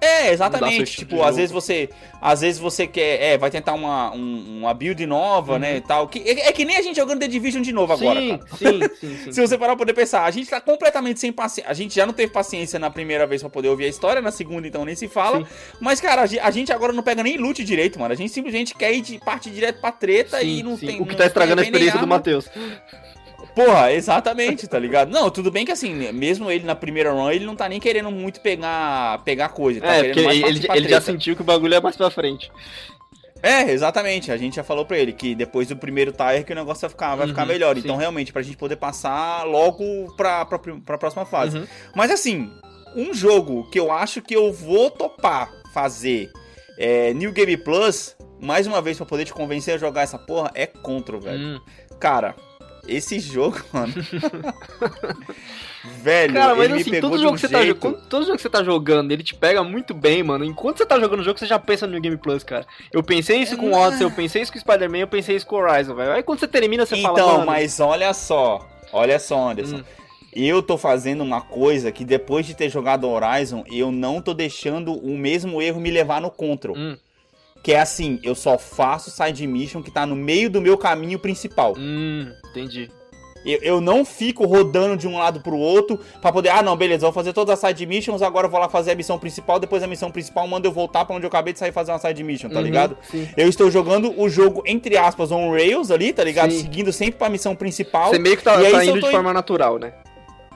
É, exatamente. Tipo, às vezes você. Às vezes você quer. É, vai tentar uma, um- uma build nova, né? E tal. Que, é, é que nem a gente jogando The Division de novo agora. sim, cara. sim, sim, sim. Se você parar pra poder pensar, a gente tá completamente sem paciência. A gente já não teve paciência na primeira vez pra poder ouvir a história, na segunda então nem se fala. Sim. Mas, cara, a ge- a gente agora não pega nem loot direito, mano. A gente simplesmente quer ir de parte direto pra treta e Sim, não sim. tem. O que tá estragando a experiência do. Matheus. Porra, exatamente, tá ligado? Não, tudo bem que assim, mesmo ele na primeira run, ele não tá nem querendo muito pegar, pegar coisa. Tá É, porque ele, ele, ele já treta. sentiu que o bagulho é mais pra frente. É, exatamente. A gente já falou pra ele que depois do primeiro tire que o negócio vai ficar, vai ficar Uhum, melhor. sim. Então, realmente, pra gente poder passar logo pra, pra, pra próxima fase. Uhum. Mas assim, um jogo que eu acho que eu vou topar fazer é, New Game Plus, mais uma vez pra poder te convencer a jogar essa porra, é Control, velho. Hum. Cara, esse jogo, mano. velho, Cara, mas ele me assim, pegou todo jogo, um que você tá, jeito. jogando, todo jogo que você tá jogando, ele te pega muito bem, mano. Enquanto você tá jogando o jogo, você já pensa no New Game Plus, cara. Eu pensei isso com o não- Odyssey, eu pensei isso com o Spider-Man, eu pensei isso com o Horizon, velho. Aí quando você termina, você Então, fala, mano... mas olha só, olha só, Anderson. Hum. Eu tô fazendo uma coisa que depois de ter jogado Horizon, eu não tô deixando o mesmo erro me levar no Control. Hum, Que é assim, eu só faço side mission que tá no meio do meu caminho principal. hum, entendi. Eu, eu não fico rodando de um lado pro outro pra poder, ah não, beleza, vou fazer todas as side missions, agora eu vou lá fazer a missão principal, depois a missão principal manda eu voltar pra onde eu acabei de sair fazer uma side mission, tá Uhum, ligado? Sim. Eu estou jogando o jogo, entre aspas, on rails ali, tá ligado? Sim. Seguindo sempre pra missão principal. Você meio que tá, E aí, tá indo de in- forma natural, né?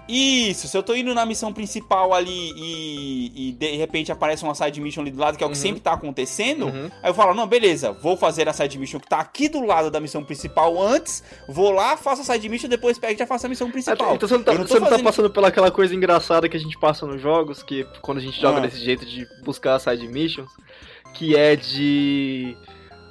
Isso, se eu tô indo na missão principal ali e, e de repente aparece uma side mission ali do lado, que é o que Uhum. sempre tá acontecendo, Uhum. aí eu falo, não, beleza, vou fazer a side mission que tá aqui do lado da missão principal antes, vou lá, faço a side mission, depois pego e já faço a missão principal. Então você não, tá, não você não tá fazendo- passando pela aquela coisa engraçada que a gente passa nos jogos, que quando a gente joga Ah. desse jeito de buscar side missions, que é de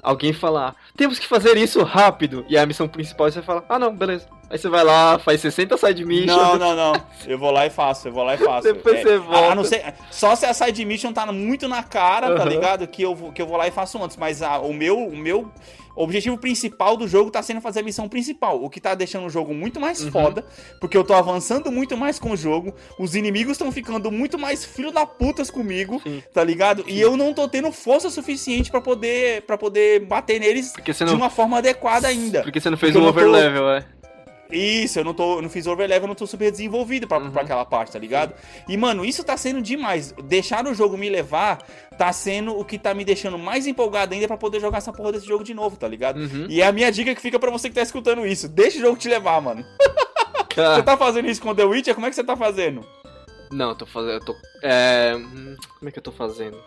alguém falar, temos que fazer isso rápido, e a missão principal você fala, ah não, beleza. Aí você vai lá, faz 60 side missions, Não, não, não. Eu vou lá e faço, eu vou lá e faço. Depois É, você volta. A, não ser, só se a side mission tá muito na cara, tá Aham. ligado? Que eu, vou- que eu vou lá e faço antes. Mas a- o, meu, o meu objetivo principal do jogo tá sendo fazer a missão principal. O que tá deixando o jogo muito mais Uhum. foda, porque eu tô avançando muito mais com o jogo. Os inimigos estão ficando muito mais filho da putas comigo, Sim. tá ligado? E eu não tô tendo força suficiente pra poder, pra poder bater neles você de não, uma forma adequada ainda. porque você não fez porque o eu não tô- overlevel, é. Isso, eu não tô, eu não fiz overlevel, eu não tô super desenvolvido pra, Uhum. pra aquela parte, tá ligado? E, mano, isso tá sendo demais. Deixar o jogo me levar tá sendo o que tá me deixando mais empolgado ainda pra poder jogar essa porra desse jogo de novo, tá ligado? Uhum. E é a minha dica que fica pra você que tá escutando isso. Deixa o jogo te levar, mano. Cara, Você tá fazendo isso com The Witcher? Como é que você tá fazendo? Não, eu tô fazendo. Eu tô. É. Como é que eu tô fazendo?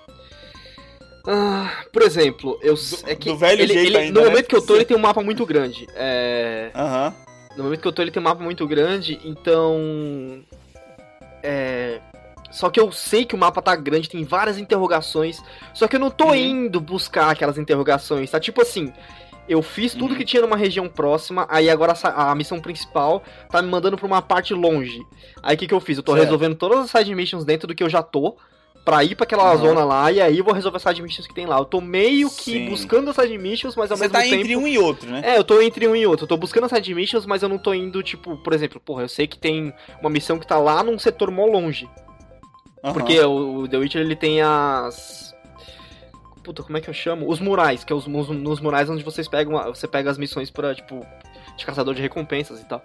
Ah, por exemplo, eu. é que do velho ele, jeito ele- ainda, No né? momento que eu tô, ele tem um mapa muito grande. É. Aham. No momento que eu tô, ele tem um mapa muito grande, então. É. Só que eu sei que o mapa tá grande, tem várias interrogações. Só que eu não tô Uhum. indo buscar aquelas interrogações. Tá tipo assim. Eu fiz tudo Uhum. que tinha numa região próxima, aí agora a a, missão principal tá me mandando pra uma parte longe. Aí o que, que eu fiz? Eu tô Certo. resolvendo todas as side missions dentro do que eu já tô, pra ir pra aquela Uhum. zona lá, e aí vou resolver as side missions que tem lá. Eu tô meio que Sim. buscando as side missions, mas ao Você mesmo tá tempo. entre um e outro, né? É, eu tô entre um e outro. Eu tô buscando as side missions, mas eu não tô indo, tipo, por exemplo, porra, eu sei que tem uma missão que tá lá num setor mó longe. Aham. Porque o, o The Witcher, ele tem as... Puta, como é que eu chamo? Os murais, que é os, os, nos murais onde vocês pegam, você pega as missões pra, tipo, de caçador de recompensas e tal.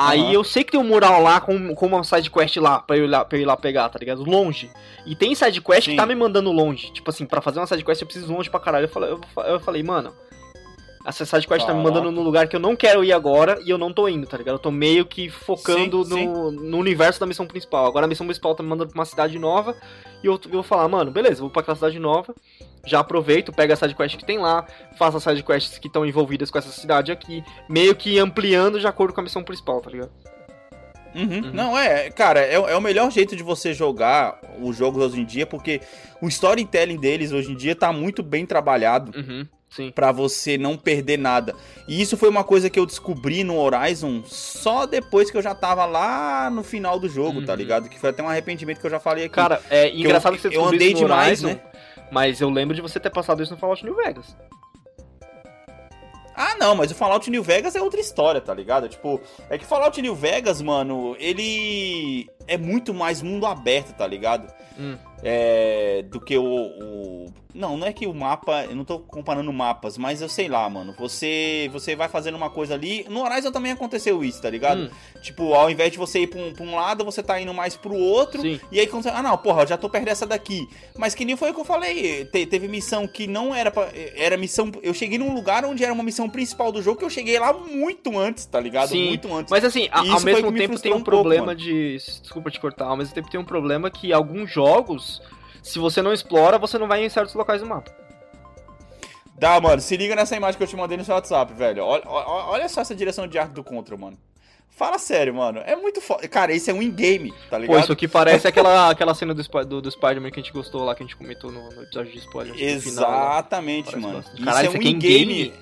Aí Aham. eu sei que tem um mural lá com, com uma side quest lá pra, eu ir lá, pra eu ir lá pegar, tá ligado? Longe. E tem side quest Sim. que tá me mandando longe. Tipo assim, pra fazer uma side quest eu preciso longe pra caralho. Eu falei, eu, eu falei mano, essa side quest tá me mandando num lugar que eu não quero ir agora e eu não tô indo, tá ligado? Eu tô meio que focando Sim, no, no universo da missão principal. Agora a missão principal tá me mandando pra uma cidade nova e eu, eu vou falar, mano, beleza, vou pra aquela cidade nova, já aproveito, pego a side quest que tem lá, faço as side quests que estão envolvidas com essa cidade aqui, meio que ampliando de acordo com a missão principal, tá ligado? Uhum. Não, é, cara, é, é o melhor jeito de você jogar os jogos hoje em dia, porque o storytelling deles hoje em dia tá muito bem trabalhado Uhum, pra você não perder nada. E isso foi uma coisa que eu descobri no Horizon só depois que eu já tava lá no final do jogo, tá Uhum. ligado? Que foi até um arrependimento que eu já falei aqui. Cara, é engraçado que, você eu andei isso no demais, Horizon, né? Mas eu lembro de você ter passado isso no Fallout New Vegas. Ah, não, mas o Fallout New Vegas é outra história, tá ligado? Tipo, é que Fallout New Vegas, mano, ele é muito mais mundo aberto, tá ligado? Hum. É, do que o, o- Não, não é que o mapa. Eu não tô comparando mapas, mas eu sei lá, mano. Você você vai fazendo uma coisa ali. No Horizon também aconteceu isso, tá ligado? Hum, Tipo, ao invés de você ir pra um, pra um lado, você tá indo mais pro outro. sim. E aí quando você. Ah, não, porra, eu já tô perto dessa daqui. Mas que nem foi o que eu falei. te- teve missão que não era pra. Era missão. Eu cheguei num lugar onde era uma missão principal do jogo que eu cheguei lá muito antes, tá ligado? Sim, Muito antes. Mas assim, a- ao mesmo tempo tem um um pouco, problema mano. de. Desculpa te cortar, ao mesmo tempo tem um problema que alguns jogos, se você não explora, você não vai em certos locais do mapa. Dá, mano, se liga nessa imagem que eu te mandei no seu WhatsApp, velho. Olha, olha, só essa direção de arte do Contra, mano. Fala sério, mano. É muito foda. Cara, esse é um in-game, tá ligado? Pô, isso aqui parece aquela, aquela cena do, do, do Spider-Man que a gente gostou lá, que a gente comentou no, no episódio de spoiler. que final, lá. Exatamente, Parece mano. bastante. Isso Caralho, é isso um aqui é in-game. in-game?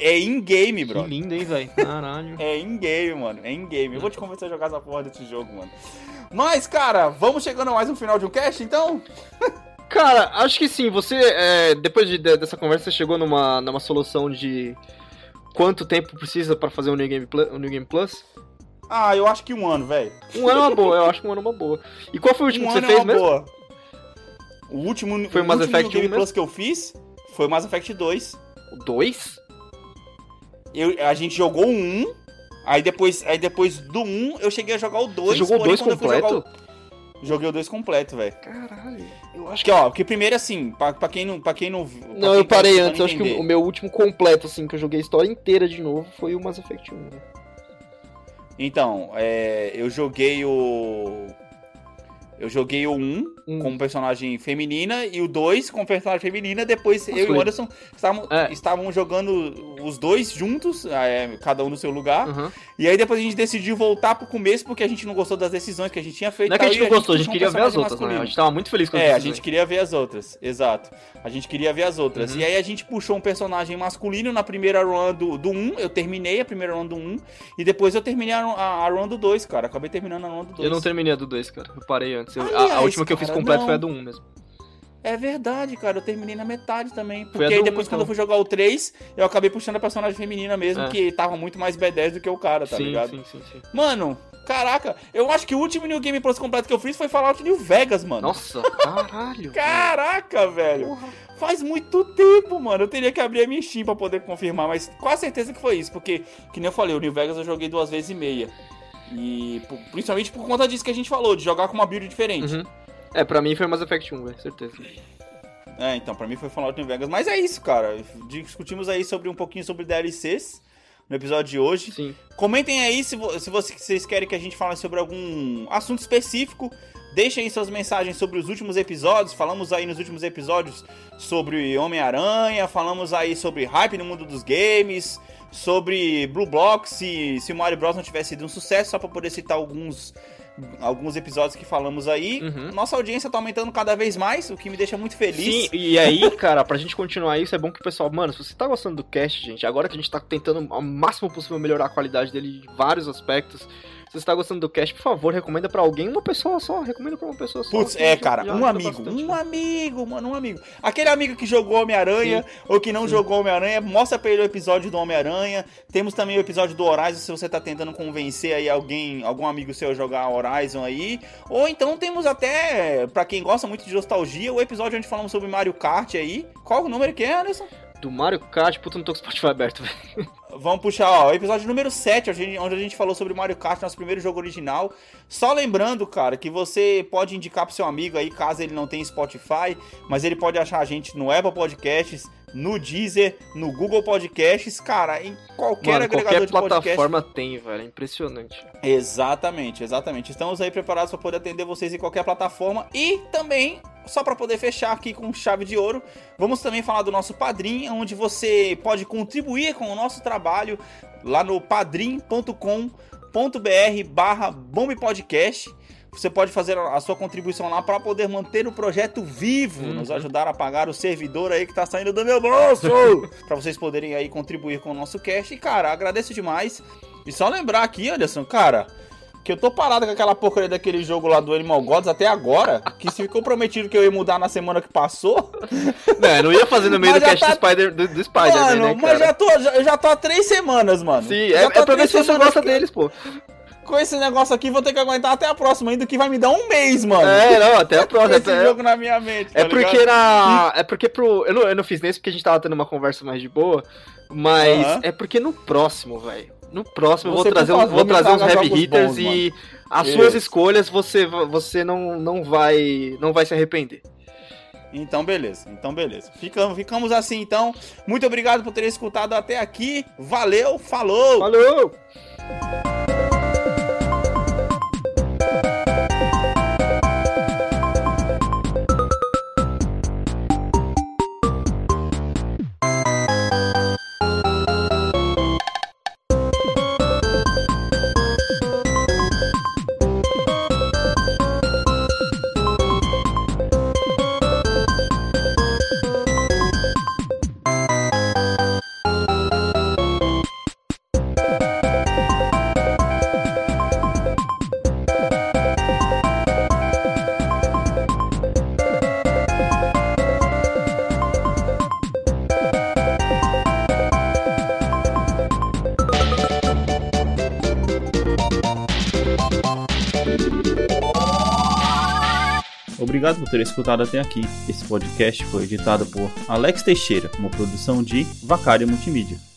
É in-game, Que bro. lindo, hein, velho? Caralho. É in-game, mano. É in-game. Eu vou te convencer a jogar essa porra desse jogo, mano. Mas, cara, vamos chegando a mais um final de um cast, então? Cara, acho que sim. Você, é, depois de- de- dessa conversa, você chegou numa, numa solução de quanto tempo precisa pra fazer um New Game, Plus, um New Game Plus? Ah, eu acho que um ano, velho. Um ano é uma boa, eu acho que um ano é uma boa. E qual foi o último Um que você ano fez é mesmo? boa. O último, Foi o Mass último Effect New 1 Game Plus que eu fiz foi o Mass Effect 2. O 2? Eu, a gente jogou 1, aí depois, aí depois do 1 eu cheguei a jogar o 2. Você jogou o porém, 2 quando eu fui jogar completo? o- Joguei o 2 completo, velho. Caralho. Eu acho que, ó, porque primeiro assim, pra, pra quem não. Pra quem não, pra Não, quem eu tá parei antes. Eu acho que o meu último completo, assim, que eu joguei a história inteira de novo, foi o Mass Effect 1. né? Então, é, eu joguei o. Eu joguei o 1 Hum. como personagem feminina e o 2 como personagem feminina. Depois eu e foi. o Anderson estavam, É. estavam jogando os dois juntos, é, cada um no seu lugar. Uhum. E aí depois a gente decidiu voltar pro começo porque a gente não gostou das decisões que a gente tinha feito. Não é que a gente e não gostou, a gente puxou um queria ver as outras, né? A gente tava muito feliz com as É, a gente queria ver as outras, exato. A gente queria ver as outras. Uhum. E aí a gente puxou um personagem masculino na primeira run do, do 1, eu terminei a primeira run do 1, e depois eu terminei a, a, a run do 2, cara. Acabei terminando a run do 2. Eu não terminei a do 2, cara. Eu parei antes. Eu- a- a, Aliás, última que eu fiz cara, completo não. foi a do 1 mesmo. É verdade, cara, eu terminei na metade também. Porque a aí depois, um, quando eu então. fui jogar o 3, eu acabei puxando a personagem feminina mesmo, É. que tava muito mais B10 do que o cara, tá sim, ligado? sim, sim, sim. Mano, caraca, eu acho que o último New Game Plus completo que eu fiz foi Fallout New Vegas, mano. Nossa, caralho. Caraca, velho. Porra. Faz muito tempo, mano. Eu teria que abrir a minha Steam pra poder confirmar, mas quase certeza que foi isso, porque, que nem eu falei, o New Vegas eu joguei duas vezes e meia. E principalmente por conta disso que a gente falou, de jogar com uma build diferente. Uhum. É, pra mim foi Mass Effect 1, velho, certeza. É, então, pra mim foi Fallout New Vegas. Mas é isso, cara. Discutimos aí sobre um pouquinho sobre DLCs no episódio de hoje. Sim. Comentem aí se, vo- se vocês querem que a gente fale sobre algum assunto específico. Deixem aí suas mensagens sobre os últimos episódios. Falamos aí nos últimos episódios sobre Homem-Aranha. Falamos aí sobre hype no mundo dos games. Sobre Blue Block, se, se o Mario Bros não tivesse sido um sucesso, só pra poder citar alguns, alguns episódios que falamos aí. Uhum. Nossa audiência tá aumentando cada vez mais, o que me deixa muito feliz. Sim, e aí, cara, pra gente continuar isso, é bom que o pessoal, mano, se você tá gostando do cast, gente, agora que a gente tá tentando ao máximo possível melhorar a qualidade dele em vários aspectos, se você tá gostando do cast, por favor, recomenda pra alguém, uma pessoa só, recomenda pra uma pessoa só. Putz, é, cara, já um amigo, bastante. um amigo, mano, um amigo. Aquele amigo que jogou Homem-Aranha ou que não sim. jogou Homem-Aranha, mostra pra ele o episódio do Homem-Aranha. Temos também o episódio do Horizon, se você tá tentando convencer aí alguém, algum amigo seu a jogar Horizon aí. Ou então temos até, pra quem gosta muito de nostalgia, o episódio onde falamos sobre Mario Kart aí. Qual o número que é, Anderson? Do Mario Kart, puta, não tô com o Spotify aberto, velho. Vamos puxar, ó, o episódio número 7, onde a gente- onde a gente falou sobre Mario Kart, nosso primeiro jogo original. Só lembrando, cara, que você pode indicar pro seu amigo aí, caso ele não tenha Spotify, mas ele pode achar a gente no Apple Podcasts, no Deezer, no Google Podcasts, cara, em qualquer Mano, agregador qualquer de podcast. plataforma tem, velho, é impressionante. Exatamente, exatamente. Estamos aí preparados para poder atender vocês em qualquer plataforma e também, só para poder fechar aqui com chave de ouro, vamos também falar do nosso Padrim, onde você pode contribuir com o nosso trabalho lá no padrim.com.br barra. Você pode fazer a sua contribuição lá para poder manter o projeto vivo, Uhum. nos ajudar a pagar o servidor aí que tá saindo do meu bolso, para vocês poderem aí contribuir com o nosso cast. E cara, agradeço demais. E só lembrar aqui, Anderson, cara, que eu tô parado com aquela porcaria daquele jogo lá do Animal Gods até agora, que se ficou prometido que eu ia mudar na semana que passou. Não, eu não ia fazer no meio Mas do cast tá- do Spider, do, do Spider-Man, mano, né, mas cara? já tô, já, eu já tô há três semanas, mano. Sim, Já é, é pra ver se você gosta que- deles, pô. Com esse negócio aqui, vou ter que aguentar até a próxima, ainda que vai me dar um mês, mano. É, não, até a próxima. Esse é- jogo na minha mente. É tá porque ligado? na. É porque pro. Eu não, eu não fiz nesse porque a gente tava tendo uma conversa mais de boa. Mas é porque no próximo, velho. No próximo eu Você, vou trazer, por um- favor, vou trazer uns heavy hitters bons, e as Isso. suas escolhas você, você não, não vai. não vai se arrepender. Então, beleza. Então, beleza. Ficamos, ficamos assim, então. Muito obrigado por ter escutado até aqui. Valeu, falou! Falou! Ter escutado até aqui. Esse podcast foi editado por Alex Teixeira, uma produção de Vacária Multimídia.